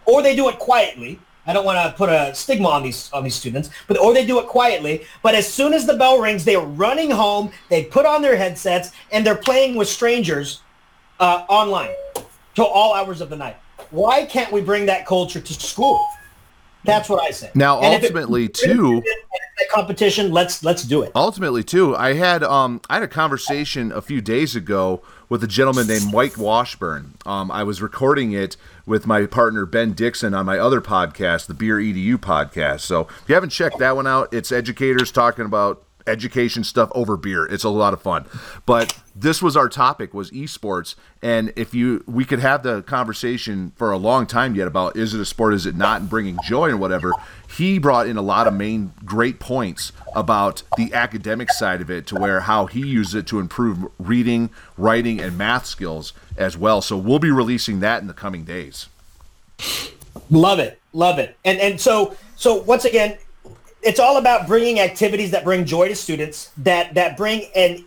or they do it quietly. I don't want to put a stigma on these on these students, but or they do it quietly. But as soon as the bell rings, they are running home. They put on their headsets and they're playing with strangers uh, online till all hours of the night. Why can't we bring that culture to school? That's what I say. Now, and ultimately, too, competition. Let's let's do it. Ultimately, too, I had um I had a conversation a few days ago with a gentleman named Mike Washburn. Um, I was recording it with my partner Ben Dixon on my other podcast, the Beer EDU podcast. So if you haven't checked that one out, it's educators talking about education stuff over beer. It's a lot of fun. But this was our topic was esports and if you we could have the conversation for a long time yet about is it a sport is it not and bringing joy and whatever. He brought in a lot of main great points about the academic side of it to where how he used it to improve reading, writing and math skills as well. So we'll be releasing that in the coming days. Love it. Love it. And and so so once again it's all about bringing activities that bring joy to students that that bring an,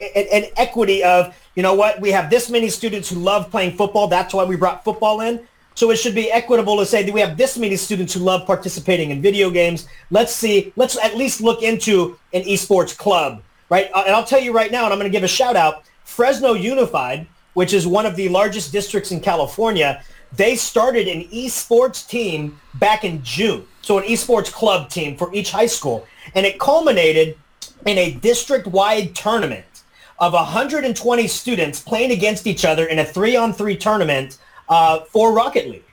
an, an equity of you know what we have this many students who love playing football that's why we brought football in. So it should be equitable to say that we have this many students who love participating in video games. Let's see let's at least look into an esports club right? Uh, and i'll tell you right now and i'm going to give a shout out fresno unified which is one of the largest districts in california they started an esports team back in june. So an esports club team for each high school. And it culminated in a district-wide tournament of 120 students playing against each other in a three-on-three tournament uh, for Rocket League.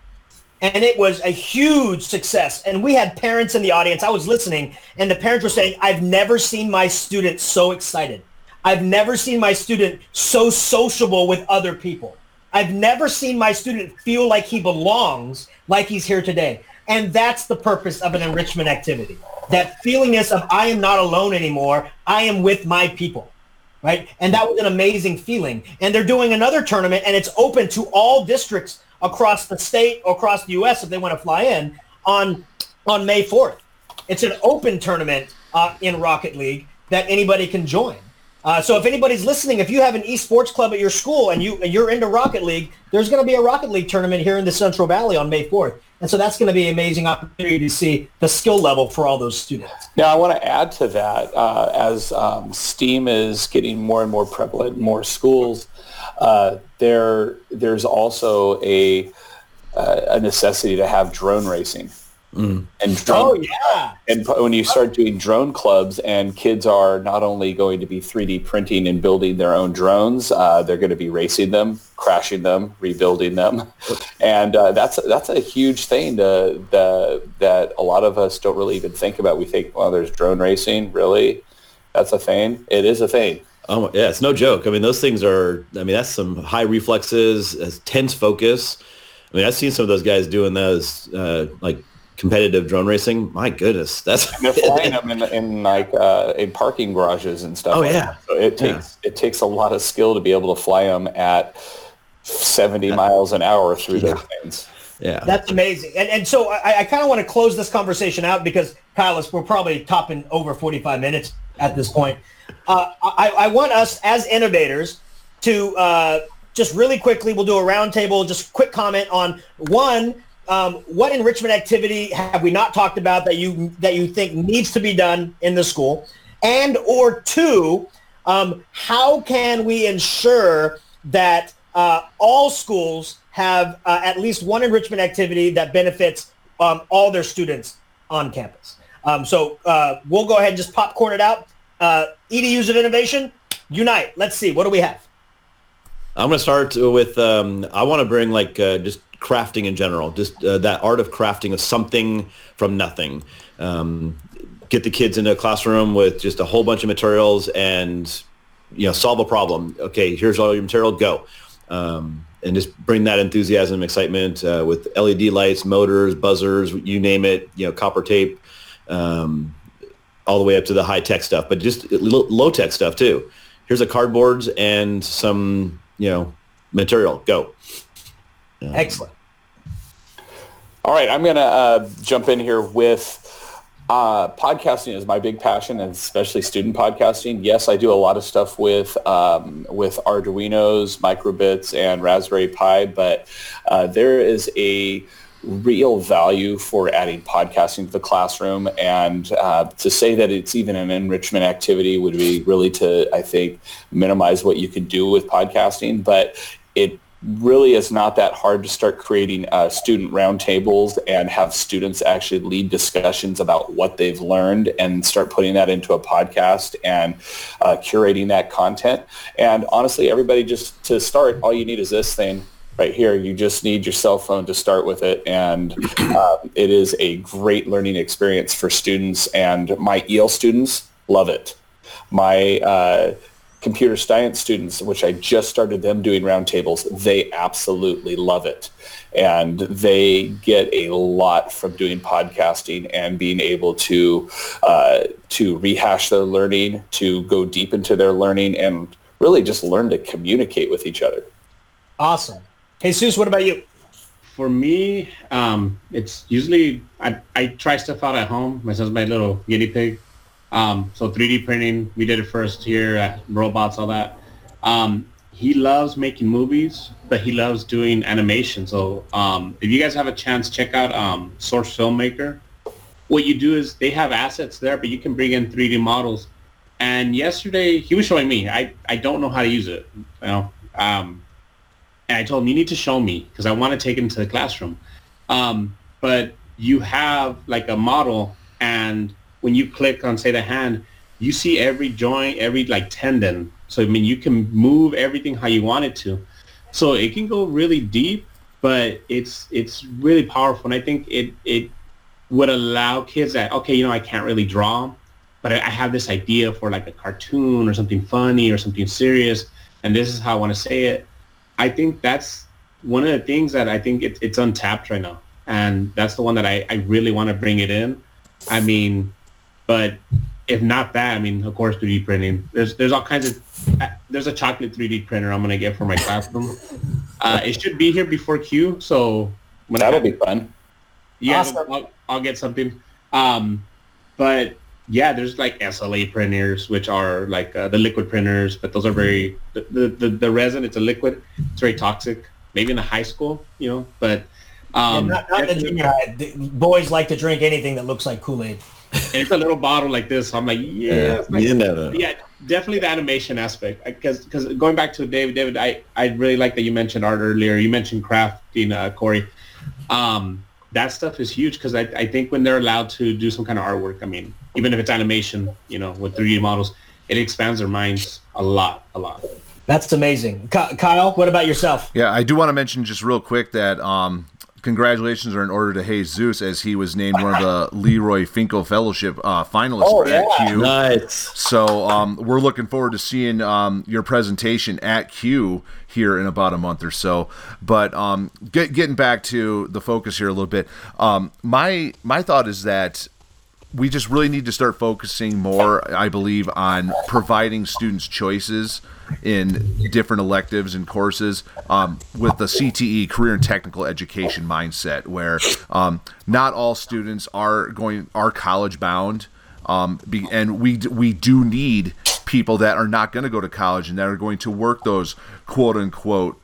And it was a huge success. And we had parents in the audience. I was listening, and the parents were saying, I've never seen my student so excited. I've never seen my student so sociable with other people. I've never seen my student feel like he belongs like he's here today. And that's the purpose of an enrichment activity. That feelingness of I am not alone anymore. I am with my people. Right. And that was an amazing feeling. And they're doing another tournament and it's open to all districts across the state across the U.S. if they want to fly in on on May 4th. It's an open tournament uh, in Rocket League that anybody can join. Uh, so if anybody's listening, if you have an esports club at your school and you you're into Rocket League, there's going to be a Rocket League tournament here in the Central Valley on May 4th. And so that's going to be an amazing opportunity to see the skill level for all those students. Now, I want to add to that uh, as um, STEAM is getting more and more prevalent in more schools, uh, there there's also a, uh, a necessity to have drone racing. And drone, Oh yeah. and when you start doing drone clubs and kids are not only going to be 3D printing and building their own drones, uh, they're going to be racing them, crashing them, rebuilding them. And uh, that's, that's a huge thing to, the, that a lot of us don't really even think about. We think, well, there's drone racing. Really? That's a thing? It is a thing. Oh yeah, it's no joke. I mean, those things are. I mean, that's some high reflexes, tense focus. I mean, I've seen some of those guys doing those uh, like competitive drone racing. My goodness, that's And they're flying them in, in like uh, in parking garages and stuff. Oh, like yeah. that. So it takes it takes a lot of skill to be able to fly them at 70 miles an hour through those things. yeah. That's amazing. And and so I, I kind of want to close this conversation out because Kyle, we're probably topping over 45 minutes at this point. Uh, I, I want us as innovators to uh, just really quickly, we'll do a roundtable, just quick comment on one, um, what enrichment activity have we not talked about that you that you think needs to be done in the school, and or two, um, how can we ensure that uh, all schools have uh, at least one enrichment activity that benefits um, all their students on campus? Um, so uh, we'll go ahead and just popcorn it out. Uh, EDUs of innovation, unite. Let's see. What do we have? I'm going to start with, um, I want to bring like uh, just crafting in general, just uh, that art of crafting of something from nothing. Um, get the kids into a classroom with just a whole bunch of materials and, you know, solve a problem. Okay, here's all your material, go. Um, and just bring that enthusiasm, and excitement uh, with LED lights, motors, buzzers, you name it, you know, copper tape, um, all the way up to the high tech stuff, but just low tech stuff too. Here's a cardboards and some, you know, material. Go. Excellent. All right, I'm going to uh, jump in here with uh, podcasting is my big passion, and especially student podcasting. Yes, I do a lot of stuff with um, with Arduino's, microbits, and Raspberry Pi, but uh, there is a real value for adding podcasting to the classroom and uh, to say that it's even an enrichment activity would be really to i think minimize what you can do with podcasting but it really is not that hard to start creating uh, student roundtables and have students actually lead discussions about what they've learned and start putting that into a podcast and uh, curating that content and honestly everybody just to start all you need is this thing right here. You just need your cell phone to start with it. And uh, it is a great learning experience for students. And my EL students love it. My uh, computer science students, which I just started them doing roundtables, they absolutely love it. And they get a lot from doing podcasting and being able to uh, to rehash their learning, to go deep into their learning, and really just learn to communicate with each other. Awesome. Hey, Jesus, what about you? For me, um, it's usually I, I try stuff out at home. My son's my little guinea pig. Um, so 3D printing, we did it first here, at robots, all that. Um, he loves making movies, but he loves doing animation. So um, if you guys have a chance, check out um, Source Filmmaker. What you do is they have assets there, but you can bring in 3D models. And yesterday he was showing me. I, I don't know how to use it. You know, um, and I told him you need to show me because I want to take it into the classroom. Um, but you have like a model, and when you click on say the hand, you see every joint, every like tendon. So I mean, you can move everything how you want it to. So it can go really deep, but it's it's really powerful, and I think it it would allow kids that okay, you know, I can't really draw, but I, I have this idea for like a cartoon or something funny or something serious, and this is how I want to say it. I think that's one of the things that I think it, it's untapped right now, and that's the one that I, I really want to bring it in. I mean, but if not that, I mean, of course, 3D printing. There's there's all kinds of uh, there's a chocolate 3D printer I'm gonna get for my classroom. Uh, it should be here before CUE, so when That'll be fun. yeah, Awesome. I'll, I'll get something. Um, but yeah, there's like SLA printers, which are like uh, the liquid printers, but those are very the, the, the, the resin. It's a liquid. It's very toxic. Maybe in the high school, you know, but um, not, not the junior high. The boys like to drink anything that looks like Kool-Aid. it's a little bottle like this. So I'm like, yeah, it's like- you know. yeah, definitely the animation aspect. Because because going back to David, David, I I really like that you mentioned art earlier. You mentioned crafting, uh, Corey. Um, that stuff is huge because I, I think when they're allowed to do some kind of artwork, I mean, even if it's animation, you know, with 3D models, it expands their minds a lot, a lot. That's amazing. Kyle, what about yourself? Yeah, I do want to mention just real quick that um, congratulations are in order to Jesus as he was named one of the Leroy Finkel Fellowship uh, finalists oh, yeah. at CUE. Nice. So um, we're looking forward to seeing um, your presentation at CUE here in about a month or so. But um, get, getting back to the focus here a little bit, um, my my thought is that we just really need to start focusing more, I believe, on providing students choices in different electives and courses um, with the CTE, career and technical education mindset, where um, not all students are going are college bound, um, be, and we we do need people that are not going to go to college and that are going to work those quote unquote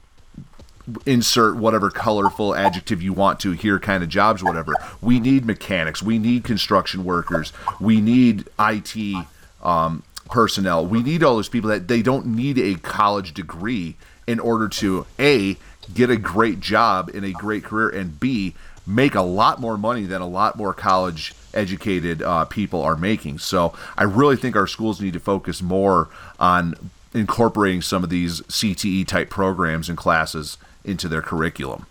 insert whatever colorful adjective you want to here kind of jobs whatever. We need mechanics. We need construction workers. We need it um, personnel. We need all those people that they don't need a college degree in order to a get a great job in a great career and b make a lot more money than a lot more college educated uh, people are making. So i really think our schools need to focus more on incorporating some of these cte type programs and classes into their curriculum.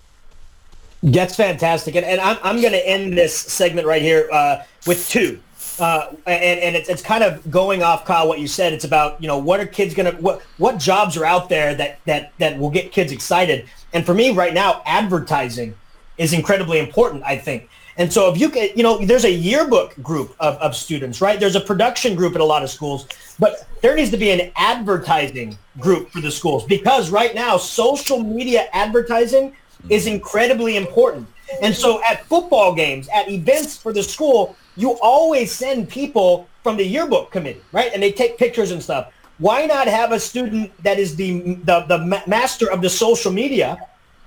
That's fantastic. And, and I'm, I'm going to end this segment right here uh, with two. Uh, and and it's, it's kind of going off, Kyle, what you said. It's about, you know, what are kids going to, what what jobs are out there that, that, that will get kids excited. And for me right now, advertising is incredibly important, I think. And so if you can, you know, there's a yearbook group of, of students, right? There's a production group at a lot of schools, but there needs to be an advertising group for the schools because right now social media advertising is incredibly important. And so at football games, at events for the school, you always send people from the yearbook committee, right? And they take pictures and stuff. Why not have a student that is the the, the master of the social media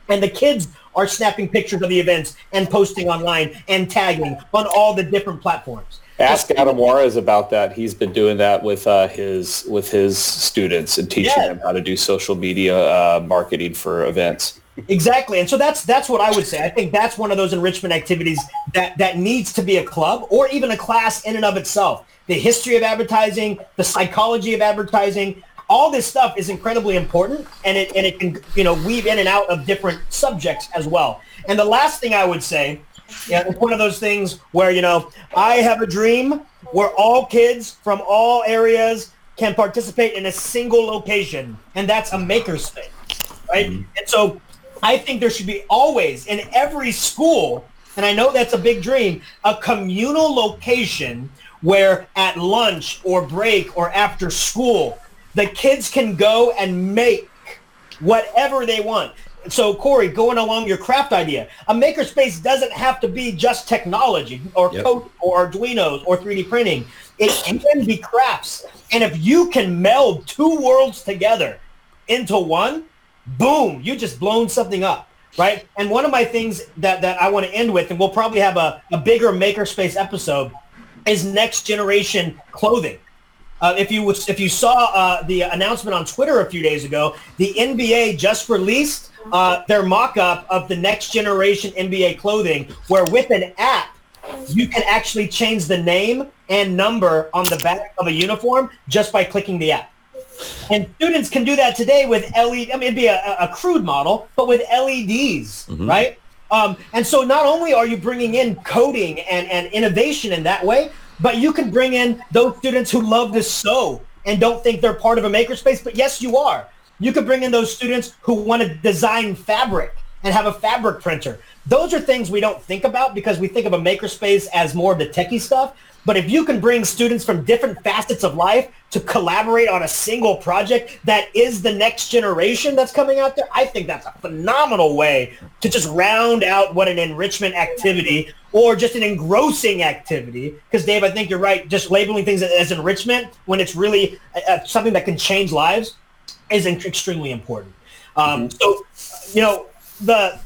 and the kids are snapping pictures of the events and posting online and tagging on all the different platforms. Ask Adam Juarez about that. He's been doing that with uh, his with his students and teaching yeah. them how to do social media uh, marketing for events. Exactly, and so that's that's what I would say. I think that's one of those enrichment activities that that needs to be a club or even a class in and of itself. The history of advertising, the psychology of advertising, all this stuff is incredibly important and it, and it can, you know, weave in and out of different subjects as well. And the last thing I would say, yeah, it's one of those things where, you know, I have a dream where all kids from all areas can participate in a single location, and that's a makerspace, right? Mm-hmm. And so I think there should be always in every school, and I know that's a big dream, a communal location where at lunch or break or after school, the kids can go and make whatever they want. So Corey, going along your craft idea, a makerspace doesn't have to be just technology or yep. code or Arduinos or 3D printing. It can be crafts. And if you can meld two worlds together into one, boom, you just blown something up. Right. And one of my things that, that I want to end with, and we'll probably have a, a bigger makerspace episode, is next generation clothing. Uh, if you if you saw uh, the announcement on Twitter a few days ago, the NBA just released uh, their mock-up of the next generation NBA clothing, where with an app you can actually change the name and number on the back of a uniform just by clicking the app. And students can do that today with LED. I mean, it'd be a, a crude model, but with LEDs, mm-hmm. right? Um, and so not only are you bringing in coding and, and innovation in that way, but you can bring in those students who love to sew and don't think they're part of a makerspace, but yes, you are. You could bring in those students who want to design fabric and have a fabric printer. Those are things we don't think about because we think of a makerspace as more of the techie stuff. But if you can bring students from different facets of life to collaborate on a single project that is the next generation that's coming out there, I think that's a phenomenal way to just round out what an enrichment activity or just an engrossing activity. Because Dave, I think you're right. Just labeling things as enrichment when it's really uh, something that can change lives is extremely important. Um, mm-hmm. so, you know, the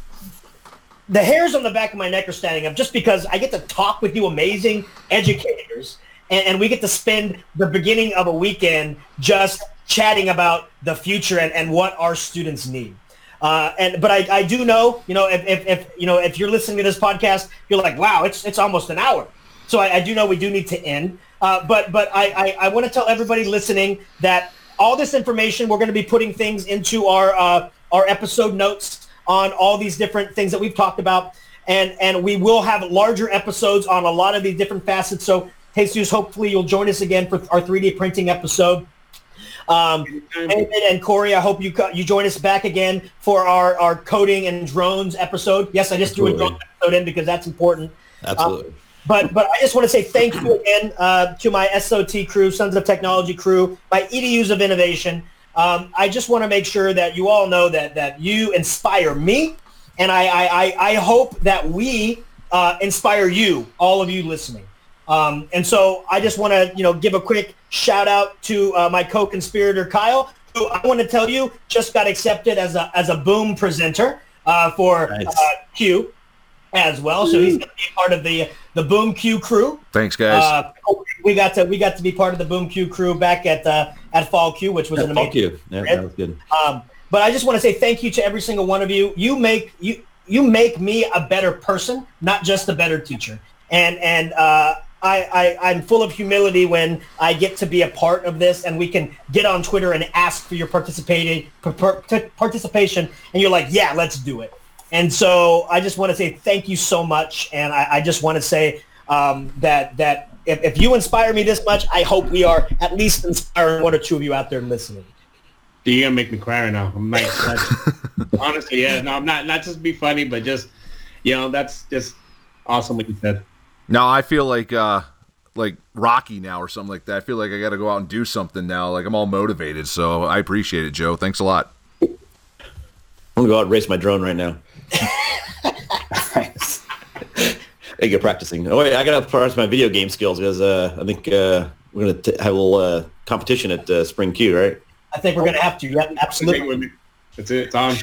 the hairs on the back of my neck are standing up just because I get to talk with you amazing educators and, and, we get to spend the beginning of a weekend just chatting about the future and, and what our students need. Uh, and but I, I do know, you know, if, if, if you know if you're listening to this podcast, you're like, wow, it's it's almost an hour. So I, I do know we do need to end. Uh, but but I, I, I want to tell everybody listening that all this information we're going to be putting things into our uh, our episode notes on all these different things that we've talked about, and and we will have larger episodes on a lot of these different facets. So Jesus, hopefully you'll join us again for our 3D printing episode. Um, David and Corey, I hope you co- you join us back again for our, our coding and drones episode. Yes, I just Absolutely. threw a drone episode in because that's important. Absolutely. But but I just want to say thank you again uh, to my SOT crew, Sons of Technology crew, my EDUs of Innovation. Um, I just want to make sure that you all know that that you inspire me, and I I, I, I hope that we uh, inspire you, all of you listening. Um, and so I just want to you know give a quick shout out to uh, my co-conspirator Kyle, who I want to tell you just got accepted as a as a Boom presenter uh, for Nice. uh, CUE as well. So he's going to be part of the the Boom CUE crew. Thanks, guys. Uh, we got to we got to be part of the Boom CUE crew back at uh, at Fall CUE, which was an amazing. Thank you. Yeah, that was good. Um, but I just want to say thank you to every single one of you. You make you you make me a better person, not just a better teacher. And and uh, I, I I'm full of humility when I get to be a part of this, and we can get on Twitter and ask for your participating par- par- participation, and you're like, yeah, let's do it. And so I just want to say thank you so much, and I, I just want to say um, that that if, if you inspire me this much, I hope we are at least inspiring one or two of you out there listening. Dude, You're gonna make me cry right now. I'm like, that's- honestly, yeah. No, I'm not. Not just be funny, but just, you know, that's just awesome what you said. No, I feel like uh like Rocky now or something like that. I feel like I got to go out and do something now. Like I'm all motivated. So I appreciate it, Joe. Thanks a lot. I'm gonna go out and race my drone right now. Nice. I get practicing. Oh wait, I gotta practice my video game skills because uh, I think uh, we're gonna have a little uh, competition at uh, Spring CUE, right? I think we're going to have to. Yep, absolutely. with me. That's it. It's on.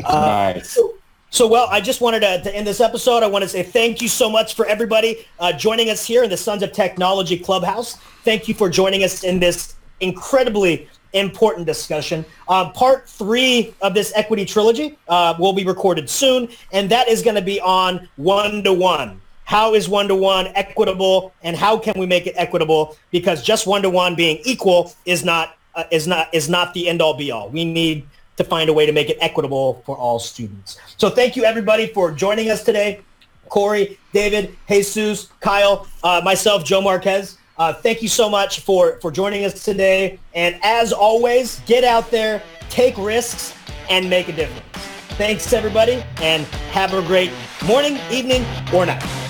nice. So, so, well, I just wanted to, to end this episode. I want to say thank you so much for everybody uh, joining us here in the Sons of Technology Clubhouse. Thank you for joining us in this incredibly important discussion. Uh, part three of this equity trilogy uh, will be recorded soon, and that is going to be on one-to-one. How is one-to-one equitable, and how can we make it equitable? Because just one-to-one being equal is not uh, is not is not the end-all be-all. We need to find a way to make it equitable for all students. So thank you everybody for joining us today. Corey, David, Jesus, Kyle, uh, myself, Joe Marquez. Uh, thank you so much for, for joining us today. And as always, get out there, take risks, and make a difference. Thanks everybody, and have a great morning, evening, or night.